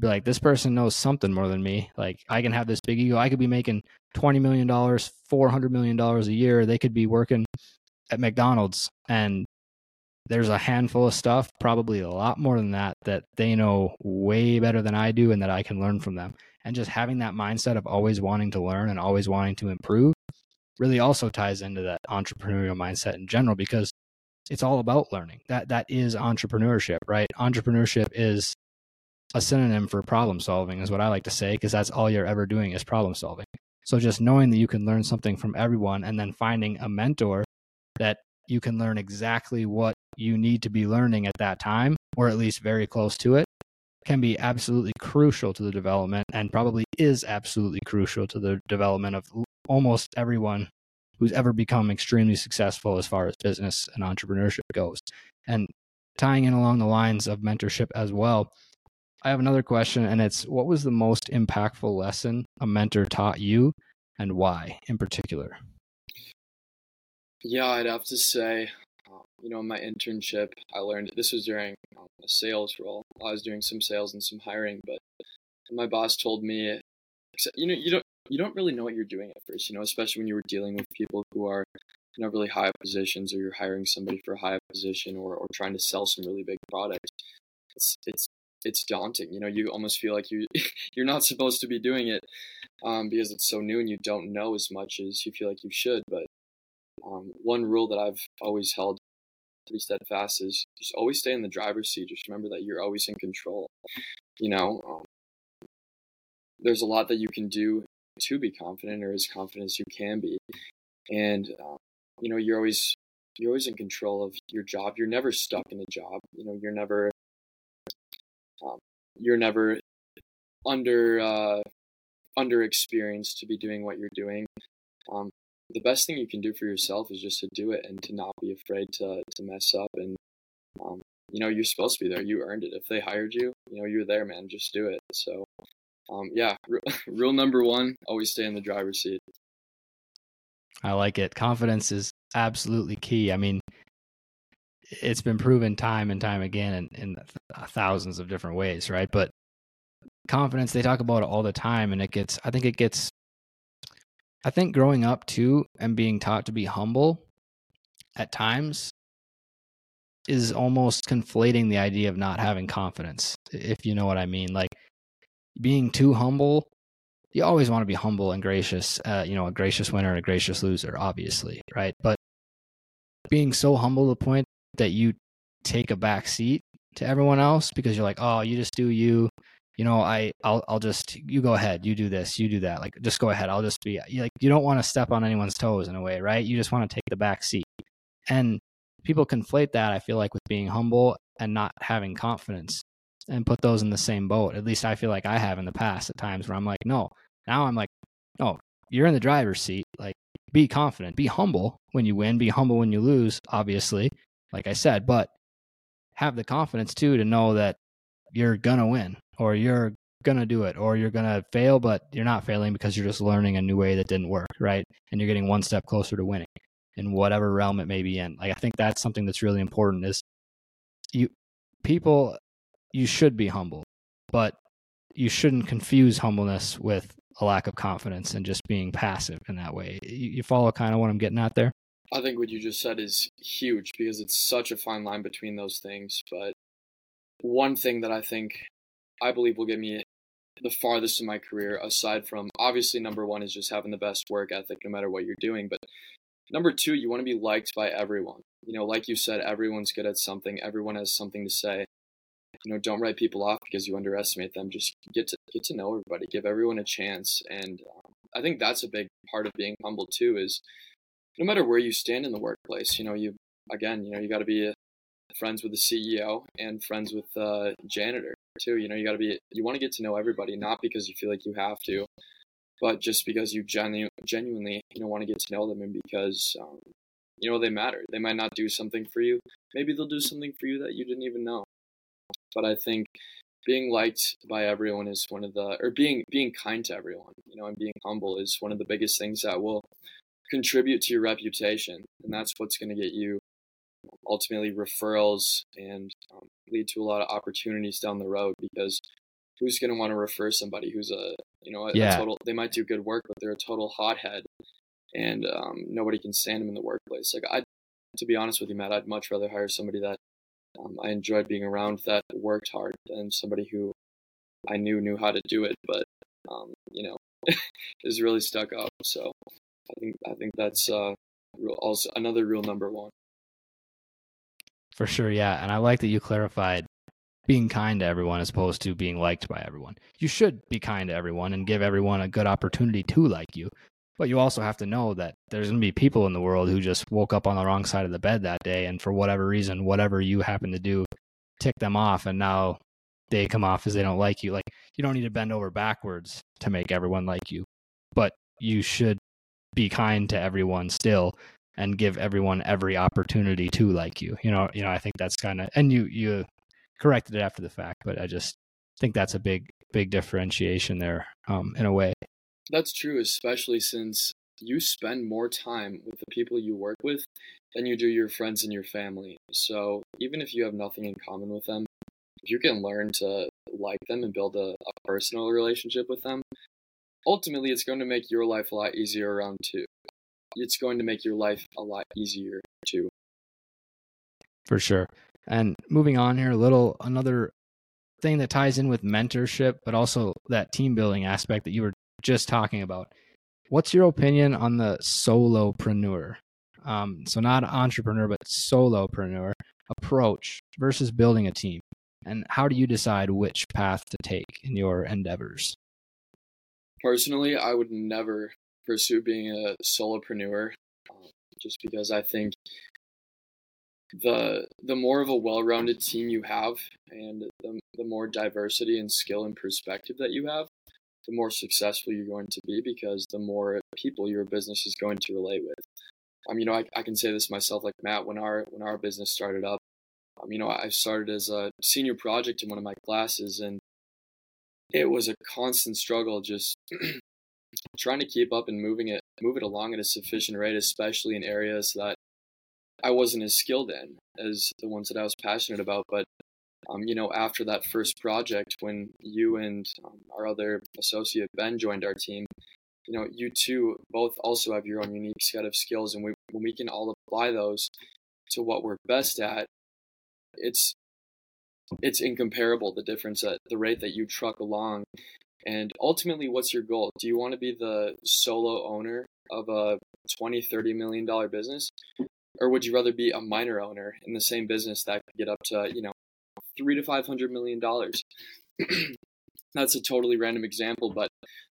be like, this person knows something more than me. Like, I can have this big ego. I could be making $20 million, $400 million a year. They could be working at McDonald's. And there's a handful of stuff, probably a lot more than that, that they know way better than I do and that I can learn from them. And just having that mindset of always wanting to learn and always wanting to improve really also ties into that entrepreneurial mindset in general because it's all about learning. That that is entrepreneurship, right? Entrepreneurship is a synonym for problem solving is what I like to say because that's all you're ever doing is problem solving. So just knowing that you can learn something from everyone and then finding a mentor you can learn exactly what you need to be learning at that time or at least very close to it can be absolutely crucial to the development and probably is absolutely crucial to the development of almost everyone who's ever become extremely successful as far as business and entrepreneurship goes. And tying in along the lines of mentorship as well, I have another question, and it's what was the most impactful lesson a mentor taught you and why in particular? Yeah, I'd have to say, uh, you know, in my internship, I learned this was during um, a sales role. I was doing some sales and some hiring, but my boss told me, you know, you don't you don't really know what you're doing at first, you know, especially when you were dealing with people who are you know really high positions or you're hiring somebody for a high position or, or trying to sell some really big product. It's it's it's daunting. You know, you almost feel like you you're not supposed to be doing it um, because it's so new and you don't know as much as you feel like you should. But um, one rule that I've always held to be steadfast is just always stay in the driver's seat. Just remember that you're always in control. You know, um, there's a lot that you can do to be confident or as confident as you can be, and um, you know you're always you're always in control of your job. You're never stuck in a job. You know, you're never um, you're never under uh, under experienced to be doing what you're doing. Um, the best thing you can do for yourself is just to do it and to not be afraid to to mess up. And um, you know, you're supposed to be there. You earned it. If they hired you, you know, you're there, man. Just do it. So, um, yeah, rule number one: always stay in the driver's seat. I like it. Confidence is absolutely key. I mean, it's been proven time and time again in, in thousands of different ways, right? But confidence, they talk about it all the time, and it gets, I think it gets, I think growing up too and being taught to be humble at times is almost conflating the idea of not having confidence, if you know what I mean. Like being too humble, you always want to be humble and gracious, uh, you know, a gracious winner and a gracious loser, obviously, right? But being so humble to the point that you take a back seat to everyone else because you're like, oh, you just do you. You know, I I'll I'll just you go ahead, you do this, you do that. Like just go ahead. I'll just be like you don't want to step on anyone's toes in a way, right? You just want to take the back seat. And people conflate that I feel like with being humble and not having confidence and put those in the same boat. At least I feel like I have in the past at times where I'm like, no. Now I'm like, no, you're in the driver's seat. Like be confident, be humble when you win, be humble when you lose, obviously like I said, but have the confidence too to know that you're gonna win or you're gonna do it or you're gonna fail, but you're not failing because you're just learning a new way that didn't work, right? And you're getting one step closer to winning. in whatever realm it may be in. Like I think that's something that's really important is you people you should be humble, but you shouldn't confuse humbleness with a lack of confidence and just being passive in that way. You, you follow kind of what I'm getting at there? I think what you just said is huge because it's such a fine line between those things. But one thing that I think I believe will get me the farthest in my career, aside from obviously number one is just having the best work ethic no matter what you're doing. But number two, you want to be liked by everyone. You know, like you said, everyone's good at something, everyone has something to say. You know, don't write people off because you underestimate them. Just get to get to know everybody, give everyone a chance, and um, I think that's a big part of being humble too. Is no matter where you stand in the workplace, you know, you again, you know, you got to be friends with the CEO and friends with the janitor too. You know, you got to be you want to get to know everybody, not because you feel like you have to, but just because you genu- genuinely you know want to get to know them and because um, you know they matter. They might not do something for you. Maybe they'll do something for you that you didn't even know. But I think being liked by everyone is one of the or being being kind to everyone, you know, and being humble is one of the biggest things that will contribute to your reputation, and that's what's going to get you ultimately referrals and um, lead to a lot of opportunities down the road. Because who's going to want to refer somebody who's a you know a, yeah. a, total? They might do good work, but they're a total hothead, and um, nobody can stand them in the workplace. Like I, to be honest with you, Matt, I'd much rather hire somebody that um, I enjoyed being around that worked hard than somebody who I knew knew how to do it, but um, you know is really stuck up. So I think I think that's uh, also another rule number one. For sure, yeah, and I like that you clarified being kind to everyone as opposed to being liked by everyone. You should be kind to everyone and give everyone a good opportunity to like you. But you also have to know that there's going to be people in the world who just woke up on the wrong side of the bed that day, and for whatever reason, whatever you happen to do, tick them off, and now they come off as they don't like you. Like you don't need to bend over backwards to make everyone like you, but you should be kind to everyone still and give everyone every opportunity to like you. You know, you know, I think that's kind of and you you corrected it after the fact, but I just think that's a big big differentiation there um, in a way. That's true, especially since you spend more time with the people you work with than you do your friends and your family. So even if you have nothing in common with them, you can learn to like them and build a, a personal relationship with them, ultimately it's going to make your life a lot easier around too. It's going to make your life a lot easier too. For sure. And moving on here, a little another thing that ties in with mentorship, but also that team building aspect that you were just talking about. What's your opinion on the solopreneur? Um, so not entrepreneur, but solopreneur approach versus building a team. And how do you decide which path to take in your endeavors? Personally, I would never pursue being a solopreneur, just because I think the the more of a well-rounded team you have, and the the more diversity and skill and perspective that you have, the more successful you're going to be because the more people your business is going to relate with. Um, you know, I, I can say this myself, like Matt, when our when our business started up, um, you know, I started as a senior project in one of my classes, and it was a constant struggle just trying to keep up and moving it move it along at a sufficient rate, especially in areas that I wasn't as skilled in as the ones that I was passionate about. But um, you know, after that first project, when you and um, our other associate Ben joined our team, you know, you two both also have your own unique set of skills, and we, when we can all apply those to what we're best at, it's it's incomparable the difference at the rate that you truck along and ultimately what's your goal? Do you want to be the solo owner of a 20 30 million dollar business? Or would you rather be a minor owner in the same business that could get up to you know three to five hundred million dollars? That's a totally random example but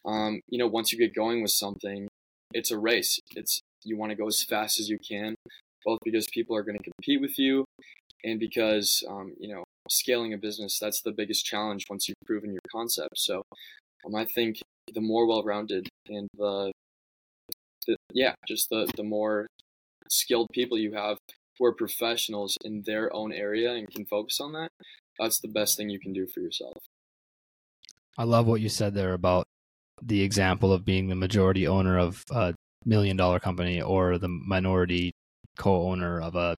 um, you know once you get going with something it's a race. It's you want to go as fast as you can both because people are going to compete with you and because um, you know scaling a business that's the biggest challenge once you've proven your concept. So um, i think the more well-rounded and the, the yeah just the the more skilled people you have who are professionals in their own area and can focus on that that's the best thing you can do for yourself. I love what you said there about the example of being the majority owner of a million dollar company or the minority co-owner of a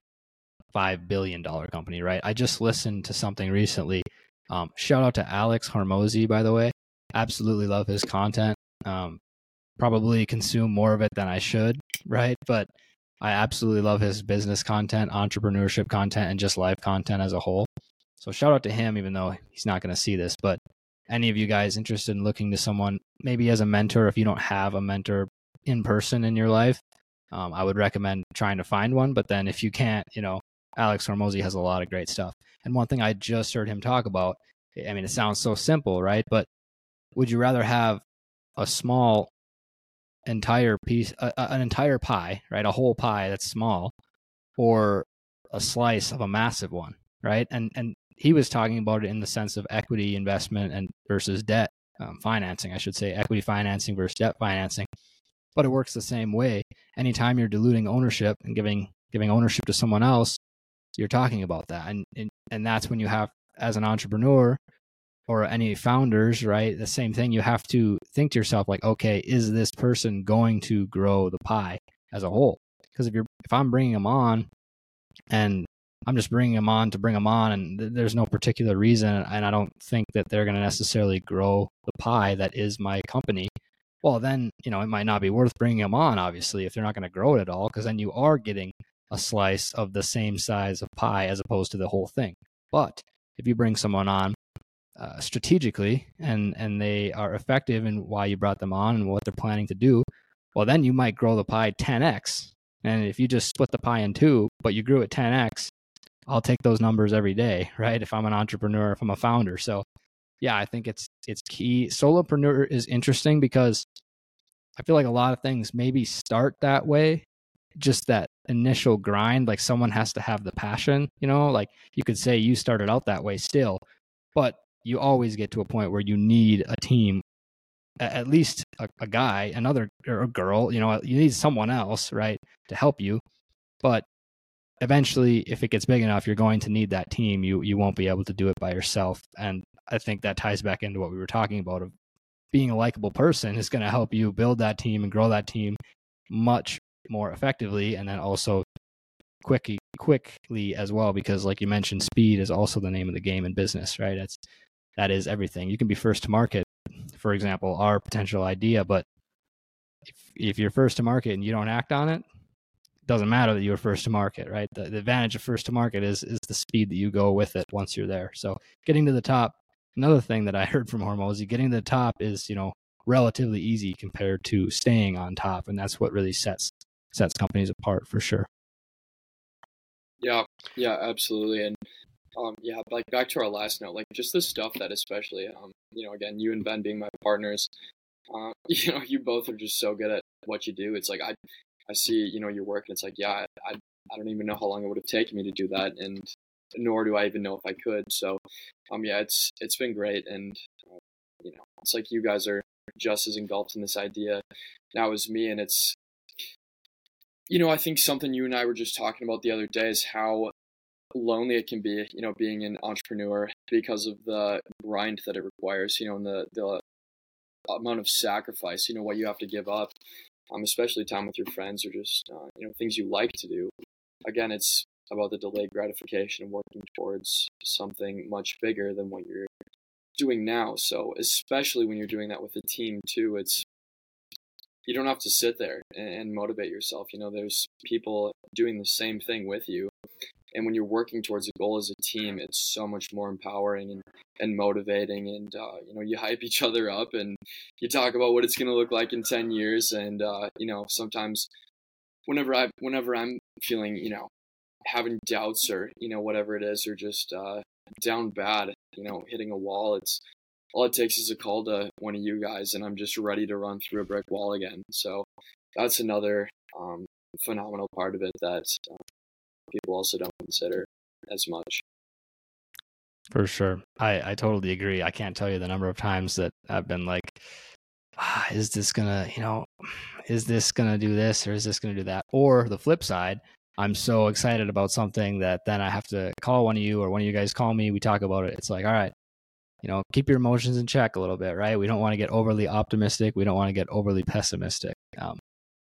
five billion dollar company, right? I just listened to something recently. Um, shout out to Alex Hormozi, by the way. Absolutely love his content. Um, probably consume more of it than I should, right? But I absolutely love his business content, entrepreneurship content, and just life content as a whole. So shout out to him, even though he's not going to see this. But any of you guys interested in looking to someone, maybe as a mentor, if you don't have a mentor in person in your life, um, I would recommend trying to find one. But then if you can't, you know, Alex Hormozi has a lot of great stuff. And one thing I just heard him talk about, I mean, it sounds so simple, right? But would you rather have a small entire piece, uh, an entire pie, right? A whole pie that's small, or a slice of a massive one, right? And and he was talking about it in the sense of equity investment and versus debt um, financing, I should say, equity financing versus debt financing. But it works the same way. Anytime you're diluting ownership and giving giving ownership to someone else, you're talking about that, and and, and that's when you have as an entrepreneur or any founders, right? The same thing. You have to think to yourself, like, okay, is this person going to grow the pie as a whole? Because if you're, if I'm bringing them on, and I'm just bringing them on to bring them on, and th- there's no particular reason, and I don't think that they're going to necessarily grow the pie that is my company. Well, then you know it might not be worth bringing them on, obviously, if they're not going to grow it at all, because then you are getting a slice of the same size of pie as opposed to the whole thing. But if you bring someone on uh, strategically and and they are effective in why you brought them on and what they're planning to do, well then you might grow the pie 10x. And if you just split the pie in two, but you grew it 10x, I'll take those numbers every day, right? If I'm an entrepreneur, if I'm a founder. So yeah, I think it's it's key. Solopreneur is interesting because I feel like a lot of things maybe start that way, just that initial grind. Like someone has to have the passion, you know. Like you could say you started out that way still, but you always get to a point where you need a team at least a, a, guy another or a girl you know you need someone else right to help you but eventually if it gets big enough you're going to need that team you you won't be able to do it by yourself and i think that ties back into what we were talking about of being a likable person is going to help you build that team and grow that team much more effectively and then also quickly quickly as well because like you mentioned speed is also the name of the game in business right it's that is everything. You can be first to market, for example, our potential idea, but if, if you're first to market and you don't act on it, doesn't matter that you were first to market, right? The, the advantage of first to market is is the speed that you go with it once you're there. So getting to the top, another thing that I heard from Hormozi, getting to the top is, you know, relatively easy compared to staying on top. And that's what really sets sets companies apart for sure. Yeah, yeah, absolutely. And um, yeah, like back to our last note, like just the stuff that especially, um, you know, again, you and Ben being my partners, uh, you know, you both are just so good at what you do. It's like I, I see, you know, your work, and it's like, yeah, I, I don't even know how long it would have taken me to do that, and nor do I even know if I could. So, um, yeah, it's it's been great, and uh, you know, it's like you guys are just as engulfed in this idea now as me, and it's you know, I think something you and I were just talking about the other day is how lonely it can be, you know, being an entrepreneur because of the grind that it requires, you know, and the, the amount of sacrifice, you know, what you have to give up, um, especially time with your friends or just, uh, you know, things you like to do. Again, it's about the delayed gratification and working towards something much bigger than what you're doing now. So, especially when you're doing that with a team too, it's you don't have to sit there and, and motivate yourself. You know, there's people doing the same thing with you. And when you're working towards a goal as a team it's so much more empowering and, and motivating. And uh, you know you hype each other up and you talk about what it's going to look like in 10 years. And uh, you know sometimes whenever i whenever i'm feeling you know having doubts or you know whatever it is or just uh, down bad you know hitting a wall it's all it takes is a call to one of you guys and i'm just ready to run through a brick wall again so that's another um, phenomenal part of it that uh, people also don't consider as much. For sure. I, I totally agree. I can't tell you the number of times that I've been like, ah, is this going to, you know, is this going to do this or is this going to do that? Or the flip side, I'm so excited about something that then I have to call one of you or one of you guys call me. We talk about it. It's like, all right, you know, keep your emotions in check a little bit, right? We don't want to get overly optimistic. We don't want to get overly pessimistic. Um,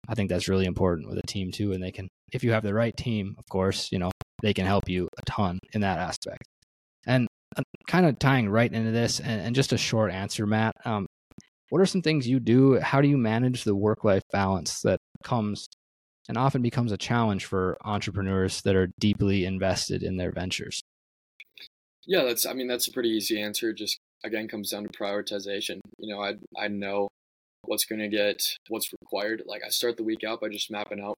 I think that's really important with a team too. And they can, if you have the right team, of course, you know, they can help you a ton in that aspect. And uh, kind of tying right into this, and, and just a short answer, Matt. Um, what are some things you do? How do you manage the work life balance that comes and often becomes a challenge for entrepreneurs that are deeply invested in their ventures? Yeah, that's. I mean, that's a pretty easy answer. Just again, comes down to prioritization. You know, I I know what's going to get what's required. Like I start the week out by just mapping out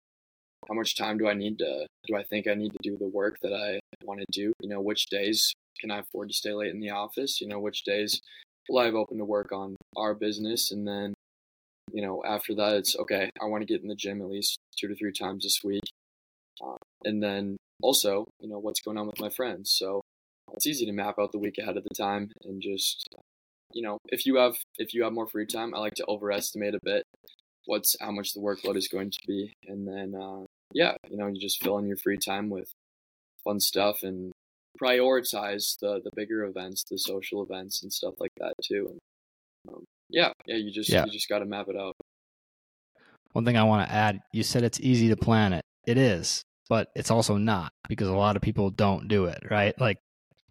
how much time do I need to do I think I need to do the work that I want to do. You know, which days can I afford to stay late in the office? You know, which days will I have open to work on our business, and then you know after that it's okay. I want to get in the gym at least two to three times this week, uh, and then also you know what's going on with my friends. So it's easy to map out the week ahead of the time and just you know if you have if you have more free time i like to overestimate a bit what's how much the workload is going to be. And then uh, yeah you know you just fill in your free time with fun stuff and prioritize the the bigger events the social events and stuff like that too. And um, yeah yeah you just yeah. you just got to map it out. One thing i want to add you said it's easy to plan it. It is but it's also not because a lot of people don't do it right? Like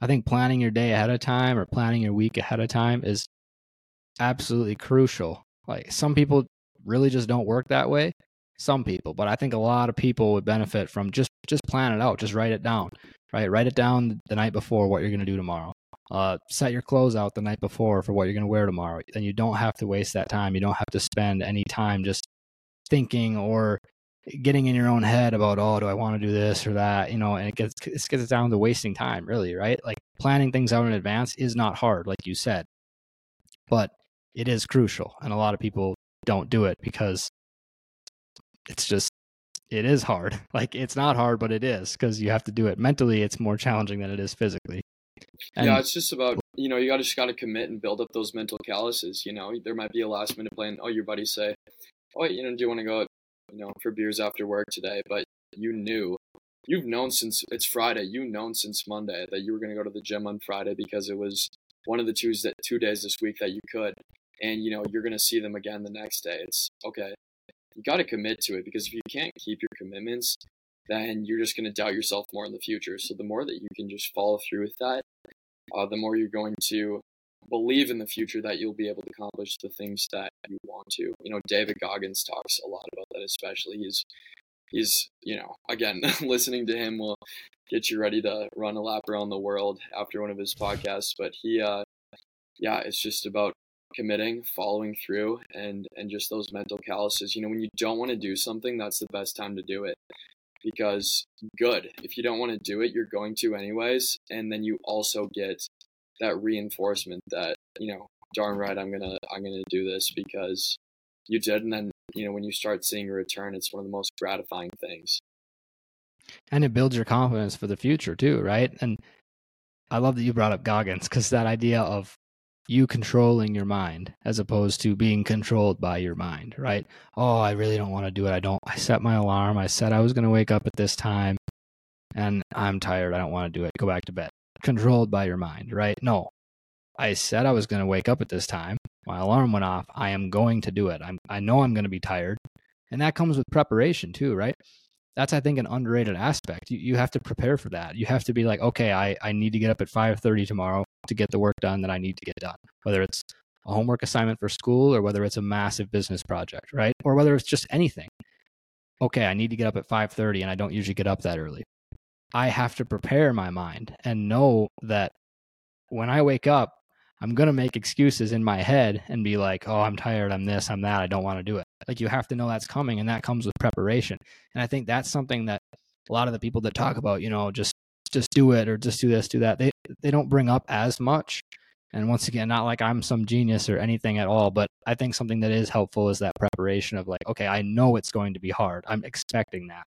I think planning your day ahead of time or planning your week ahead of time is absolutely crucial. Like some people really just don't work that way. Some people, but I think a lot of people would benefit from just just plan it out, just write it down. Right? Write it down the night before what you're going to do tomorrow. Uh, set your clothes out the night before for what you're going to wear tomorrow. And you don't have to waste that time. You don't have to spend any time just thinking or getting in your own head about oh do i want to do this or that? You know and it gets it gets down to wasting time really right? Like planning things out in advance is not hard like you said. But it is crucial and a lot of people don't do it because it's just it is hard. Like it's not hard but it is because you have to do it. Mentally it's more challenging than it is physically. And, yeah it's just about you know you got just got to commit and build up those mental calluses you know? There might be a last minute plan. Oh your buddies say oh you know do you want to go you know, for beers after work today, but you knew, you've known since it's Friday, you've known since Monday that you were going to go to the gym on Friday because it was one of the two, two days this week that you could. And, you know, you're going to see them again the next day. It's okay. You got to commit to it because if you can't keep your commitments, then you're just going to doubt yourself more in the future. So the more that you can just follow through with that, uh, the more you're going to believe in the future that you'll be able to accomplish the things that you want to. You know, David Goggins talks a lot about that, especially. He's he's you know again listening to him will get you ready to run a lap around the world after one of his podcasts. But he, uh, yeah, it's just about committing, following through, and and just those mental calluses. You know, when you don't want to do something, that's the best time to do it. Because good, if you don't want to do it, you're going to anyways, and then you also get that reinforcement that you know darn right i'm gonna i'm gonna do this because you did and then you know when you start seeing a return it's one of the most gratifying things. And it builds your confidence for the future too right? And i love that you brought up goggins because that idea of you controlling your mind as opposed to being controlled by your mind right? Oh i really don't want to do it. I don't i set my alarm. I said i was going to wake up at this time and i'm tired. I don't want to do it. Go back to bed controlled by your mind, right? No. I said I was going to wake up at this time. My alarm went off. I am going to do it. I'm, I know I'm going to be tired. And that comes with preparation too, right? That's, I think, an underrated aspect. You, you have to prepare for that. You have to be like, okay, I, I need to get up at 5.30 tomorrow to get the work done that I need to get done, whether it's a homework assignment for school or whether it's a massive business project, right? Or whether it's just anything. Okay, I need to get up at 5:30 and I don't usually get up that early. I have to prepare my mind and know that when I wake up, I'm going to make excuses in my head and be like, oh, I'm tired, I'm this, I'm that, I don't want to do it. Like you have to know that's coming and that comes with preparation. And I think that's something that a lot of the people that talk about, you know, just just do it or just do this, do that, they they don't bring up as much. And once again, not like I'm some genius or anything at all, but I think something that is helpful is that preparation of like, okay, I know it's going to be hard. I'm expecting that.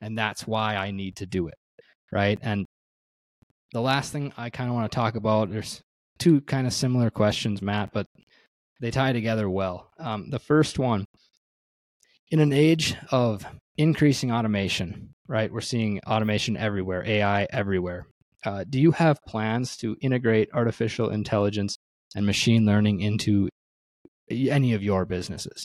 And that's why I need to do it right? And the last thing I kind of want to talk about, there's two kind of similar questions, Matt, but they tie together well. Um, the first one, in an age of increasing automation, right? We're seeing automation everywhere, AI everywhere. Uh, do you have plans to integrate artificial intelligence and machine learning into any of your businesses?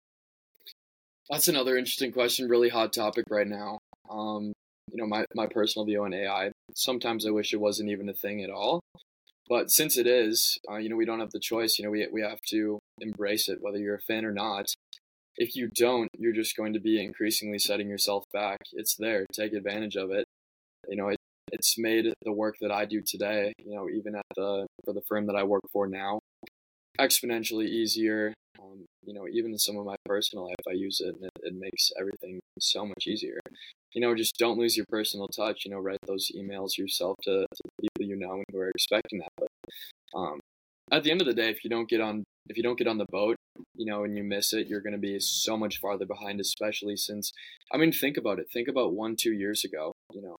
That's another interesting question. Really hot topic right now. Um, you know, my, my personal view on AI. Sometimes I wish it wasn't even a thing at all. But since it is, uh, you know, we don't have the choice. You know, we, we have to embrace it, whether you're a fan or not. If you don't, you're just going to be increasingly setting yourself back. It's there. Take advantage of it. You know, it, it's made the work that I do today, you know, even at the for the firm that I work for now, exponentially easier. Um, you know, even in some of my personal life, I use it and it, it makes everything so much easier. You know, just don't lose your personal touch. You know, write those emails yourself to, to people you know and who are expecting that. But um, at the end of the day, if you don't get on if you don't get on the boat, you know, and you miss it, you're going to be so much farther behind. Especially since, I mean, think about it. Think about one, two years ago. You know,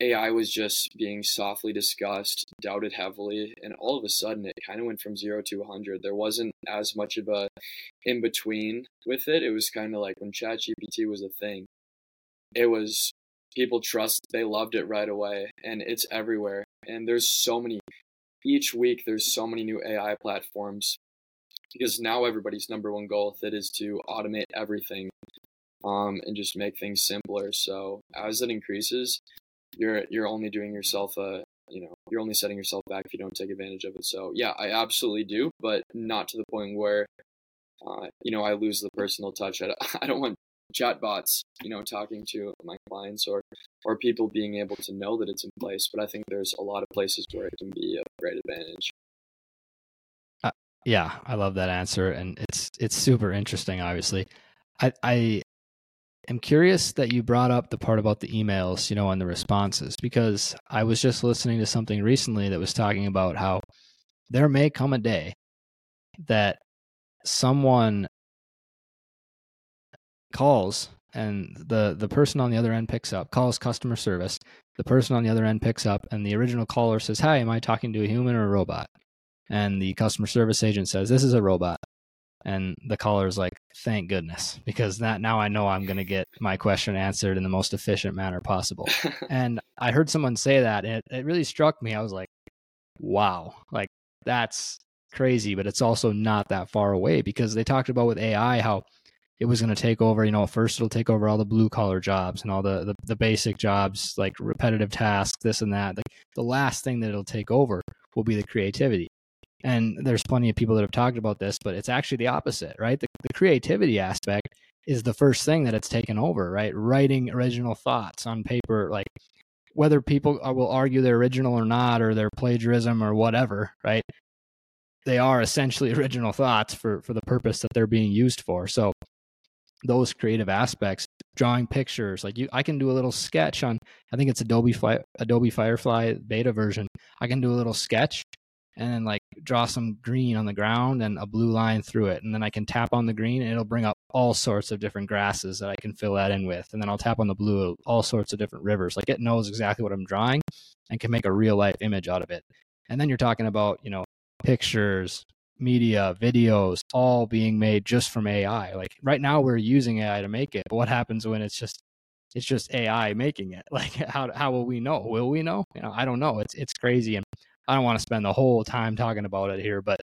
AI was just being softly discussed, doubted heavily, and all of a sudden it kind of went from zero to 100. There wasn't as much of a in between with it. It was kind of like when ChatGPT was a thing, it was people trust, they loved it right away, and it's everywhere. And there's so many, each week, there's so many new AI platforms because now everybody's number one goal with it is to automate everything um, and just make things simpler. So as it increases, you're you're only doing yourself a you know you're only setting yourself back if you don't take advantage of it. So yeah, I absolutely do, but not to the point where uh, you know I lose the personal touch. I, I don't want chatbots you know talking to my clients or or people being able to know that it's in place. But I think there's a lot of places where it can be a great advantage. Uh, yeah, I love that answer, and it's it's super interesting. Obviously, I I am curious that you brought up the part about the emails, you know, and the responses, because I was just listening to something recently that was talking about how there may come a day that someone calls and the the person on the other end picks up calls customer service the person on the other end picks up and the original caller says hi am i talking to a human or a robot? And the customer service agent says this is a robot. And the caller is like thank goodness because that now i know i'm going to get my question answered in the most efficient manner possible. And i heard someone say that and it, it really struck me. I was like wow like that's crazy but it's also not that far away because they talked about with ai how it was going to take over you know first it'll take over all the blue collar jobs and all the, the, the basic jobs like repetitive tasks this and that like the last thing that it'll take over will be the creativity and there's plenty of people that have talked about this, but it's actually the opposite, right? The, the creativity aspect is the first thing that it's taken over, right? Writing original thoughts on paper, like whether people uh, will argue they're original or not, or they're plagiarism or whatever, right? They are essentially original thoughts for for the purpose that they're being used for. So those creative aspects, drawing pictures, like you, I can do a little sketch on. I think it's Adobe Fly, Adobe Firefly beta version. I can do a little sketch and then like draw some green on the ground and a blue line through it. And then I can tap on the green and it'll bring up all sorts of different grasses that I can fill that in with. And then I'll tap on the blue, all sorts of different rivers. Like it knows exactly what I'm drawing and can make a real life image out of it. And then you're talking about, you know, pictures, media, videos, all being made just from AI. Like right now we're using AI to make it, but what happens when it's just it's just AI making it? Like how how will we know? Will we know? You know, I don't know. It's it's crazy and I don't want to spend the whole time talking about it here, but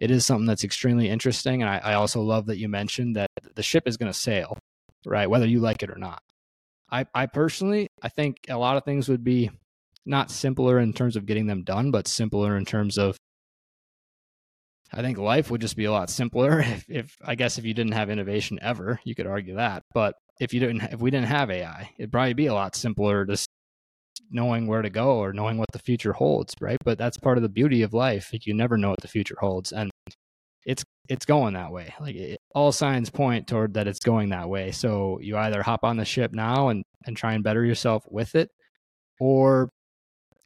it is something that's extremely interesting. And I, I also love that you mentioned that the ship is going to sail, right? Whether you like it or not. I, I personally, I think a lot of things would be not simpler in terms of getting them done, but simpler in terms of I think life would just be a lot simpler if, if I guess if you didn't have innovation ever, you could argue that. But if you didn't, if we didn't have AI, it'd probably be a lot simpler just knowing where to go or knowing what the future holds, right? But that's part of the beauty of life. You never know what the future holds, and it's it's going that way. Like it, all signs point toward that it's going that way. So you either hop on the ship now and and try and better yourself with it, or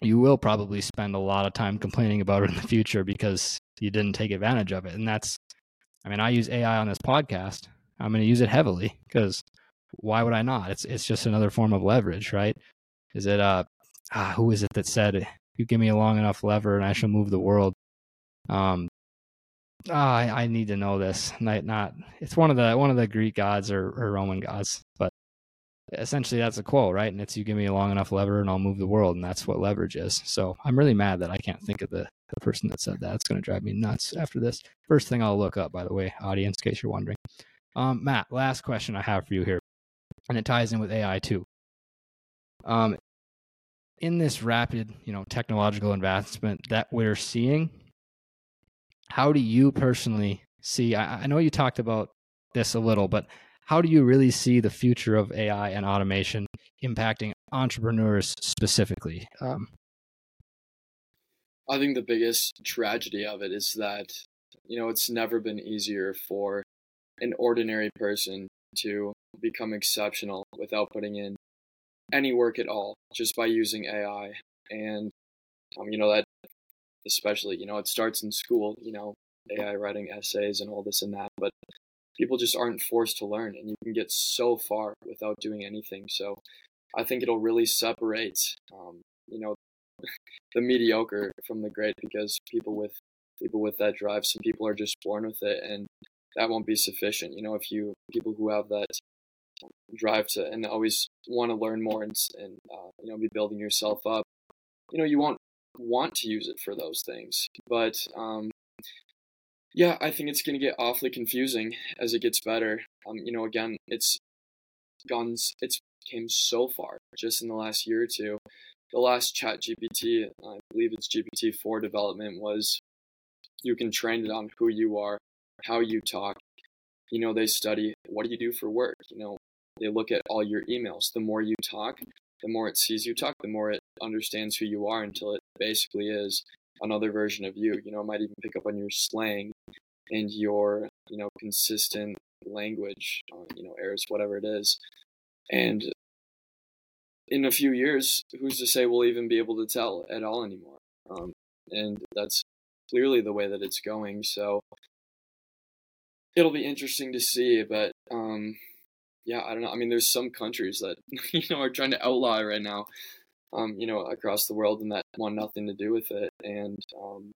you will probably spend a lot of time complaining about it in the future because you didn't take advantage of it. And that's, I mean, I use AI on this podcast. I'm going to use it heavily because why would I not? It's it's just another form of leverage, right? Is it uh ah, who is it that said you give me a long enough lever and I shall move the world? Um oh, I, I need to know this. Not, not it's one of the one of the Greek gods or, or Roman gods, but essentially that's a quote, right? And it's you give me a long enough lever and I'll move the world, and that's what leverage is. So I'm really mad that I can't think of the, the person that said that. It's gonna drive me nuts after this. First thing I'll look up, by the way, audience, in case you're wondering. Um, Matt, last question I have for you here, and it ties in with AI too. Um, in this rapid, you know, technological advancement that we're seeing, how do you personally see? I, I know you talked about this a little, but how do you really see the future of AI and automation impacting entrepreneurs specifically? Um, I think the biggest tragedy of it is that, you know, it's never been easier for an ordinary person to become exceptional without putting in any work at all just by using AI. And, um, you know, that especially, you know, it starts in school, you know, AI writing essays and all this and that, but people just aren't forced to learn and you can get so far without doing anything. So I think it'll really separate, um, you know, the mediocre from the great because people with people with that drive, some people are just born with it and that won't be sufficient. You know, if you people who have that drive to and always want to learn more and, and uh, you know be building yourself up, you know, you won't want to use it for those things. But um, yeah, I think it's going to get awfully confusing as it gets better. Um, you know, again, it's gone, it's came so far just in the last year or two. The last Chat GPT, I believe it's GPT four development, was you can train it on who you are, how you talk. You know, they study what do you do for work. You know, they look at all your emails. The more you talk, the more it sees you talk, the more it understands who you are until it basically is another version of you. You know, it might even pick up on your slang and your, you know, consistent language, uh, you know, errors, whatever it is. And in a few years, who's to say we'll even be able to tell at all anymore? Um, and that's clearly the way that it's going. So it'll be interesting to see. But um, yeah, I don't know. I mean, there's some countries that you know are trying to outlaw right now um, you know, across the world and that want nothing to do with it. And um,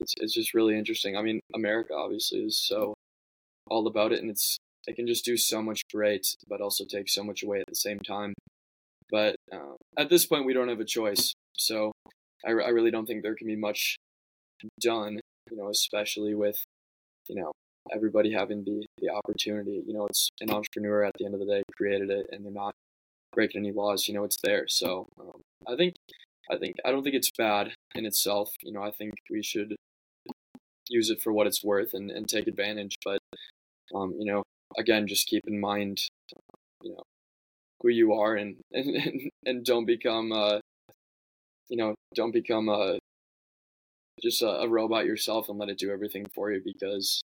it's it's just really interesting. I mean, America obviously is so all about it, and it's it can just do so much great, but also take so much away at the same time. But uh, at this point, we don't have a choice. So I, I really don't think there can be much done. You know, especially with you know everybody having the the opportunity. You know, it's an entrepreneur at the end of the day created it, and they're not breaking any laws. You know, it's there. So um, I think, I think, I don't think it's bad in itself. You know, I think we should use it for what it's worth and, and take advantage. But, um, you know, again, just keep in mind, you know, who you are and, and, and don't become, uh, you know, don't become a, just a, a robot yourself and let it do everything for you because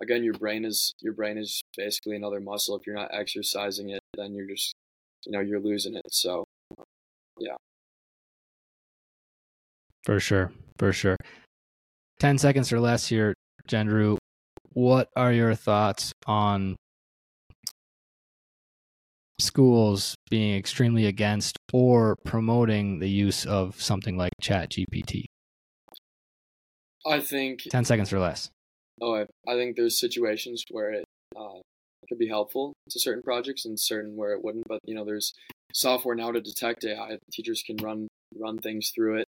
again your brain is your brain is basically another muscle if you're not exercising it then you're just you know you're losing it. So yeah. For sure. For sure. 10 seconds or less here, Gendreau. What are your thoughts on schools being extremely against or promoting the use of something like Chat GPT? I think 10 seconds or less. Oh, I, I think there's situations where it uh, could be helpful to certain projects and certain where it wouldn't. But you know, there's software now to detect AI. Teachers can run run things through it,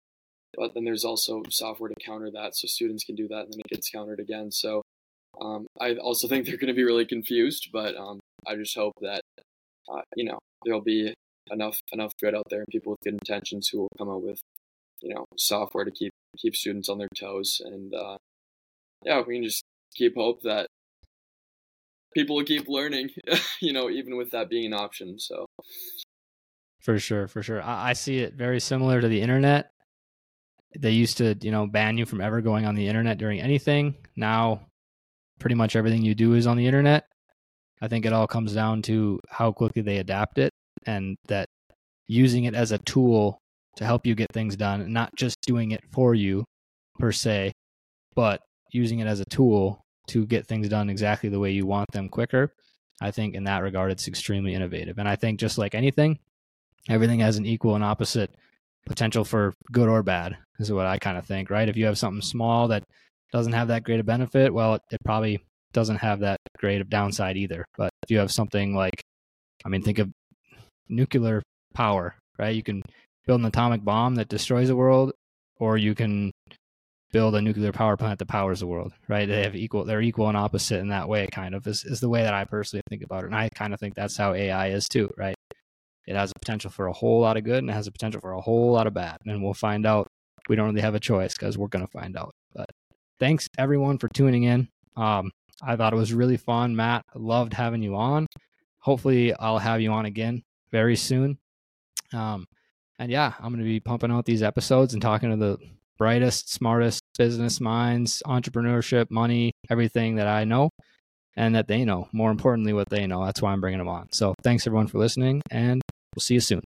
but then there's also software to counter that, so students can do that, and then it gets countered again. So um, I also think they're going to be really confused, but um, I just hope that uh, you know there'll be enough enough good out there and people with good intentions who will come up with you know software to keep keep students on their toes and uh, yeah we can just keep hope that people will keep learning, you know, even with that being an option. So, for sure, for sure, I, I see it very similar to the internet. They used to, you know, ban you from ever going on the internet during anything. Now, pretty much everything you do is on the internet. I think it all comes down to how quickly they adapt it and that using it as a tool to help you get things done, not just doing it for you per se, but using it as a tool to get things done exactly the way you want them quicker. I think in that regard, it's extremely innovative. And I think just like anything, everything has an equal and opposite potential for good or bad, is what I kind of think, right? If you have something small that doesn't have that great a benefit, well, it, it probably doesn't have that great of downside either. But if you have something like, I mean, think of nuclear power, right? You can build an atomic bomb that destroys the world, or you can build a nuclear power plant that powers the world, right? They have equal, they're equal and opposite in that way, kind of, is, is the way that I personally think about it. And I kind of think that's how AI is too, right? It has a potential for a whole lot of good and it has a potential for a whole lot of bad. And we'll find out. We don't really have a choice because we're going to find out. But thanks everyone for tuning in. Um, I thought it was really fun. Matt, loved having you on. Hopefully, I'll have you on again very soon. Um, and yeah, I'm going to be pumping out these episodes and talking to the brightest, smartest business minds, entrepreneurship, money, everything that I know and that they know. More importantly, what they know. That's why I'm bringing them on. So thanks everyone for listening, and we'll see you soon.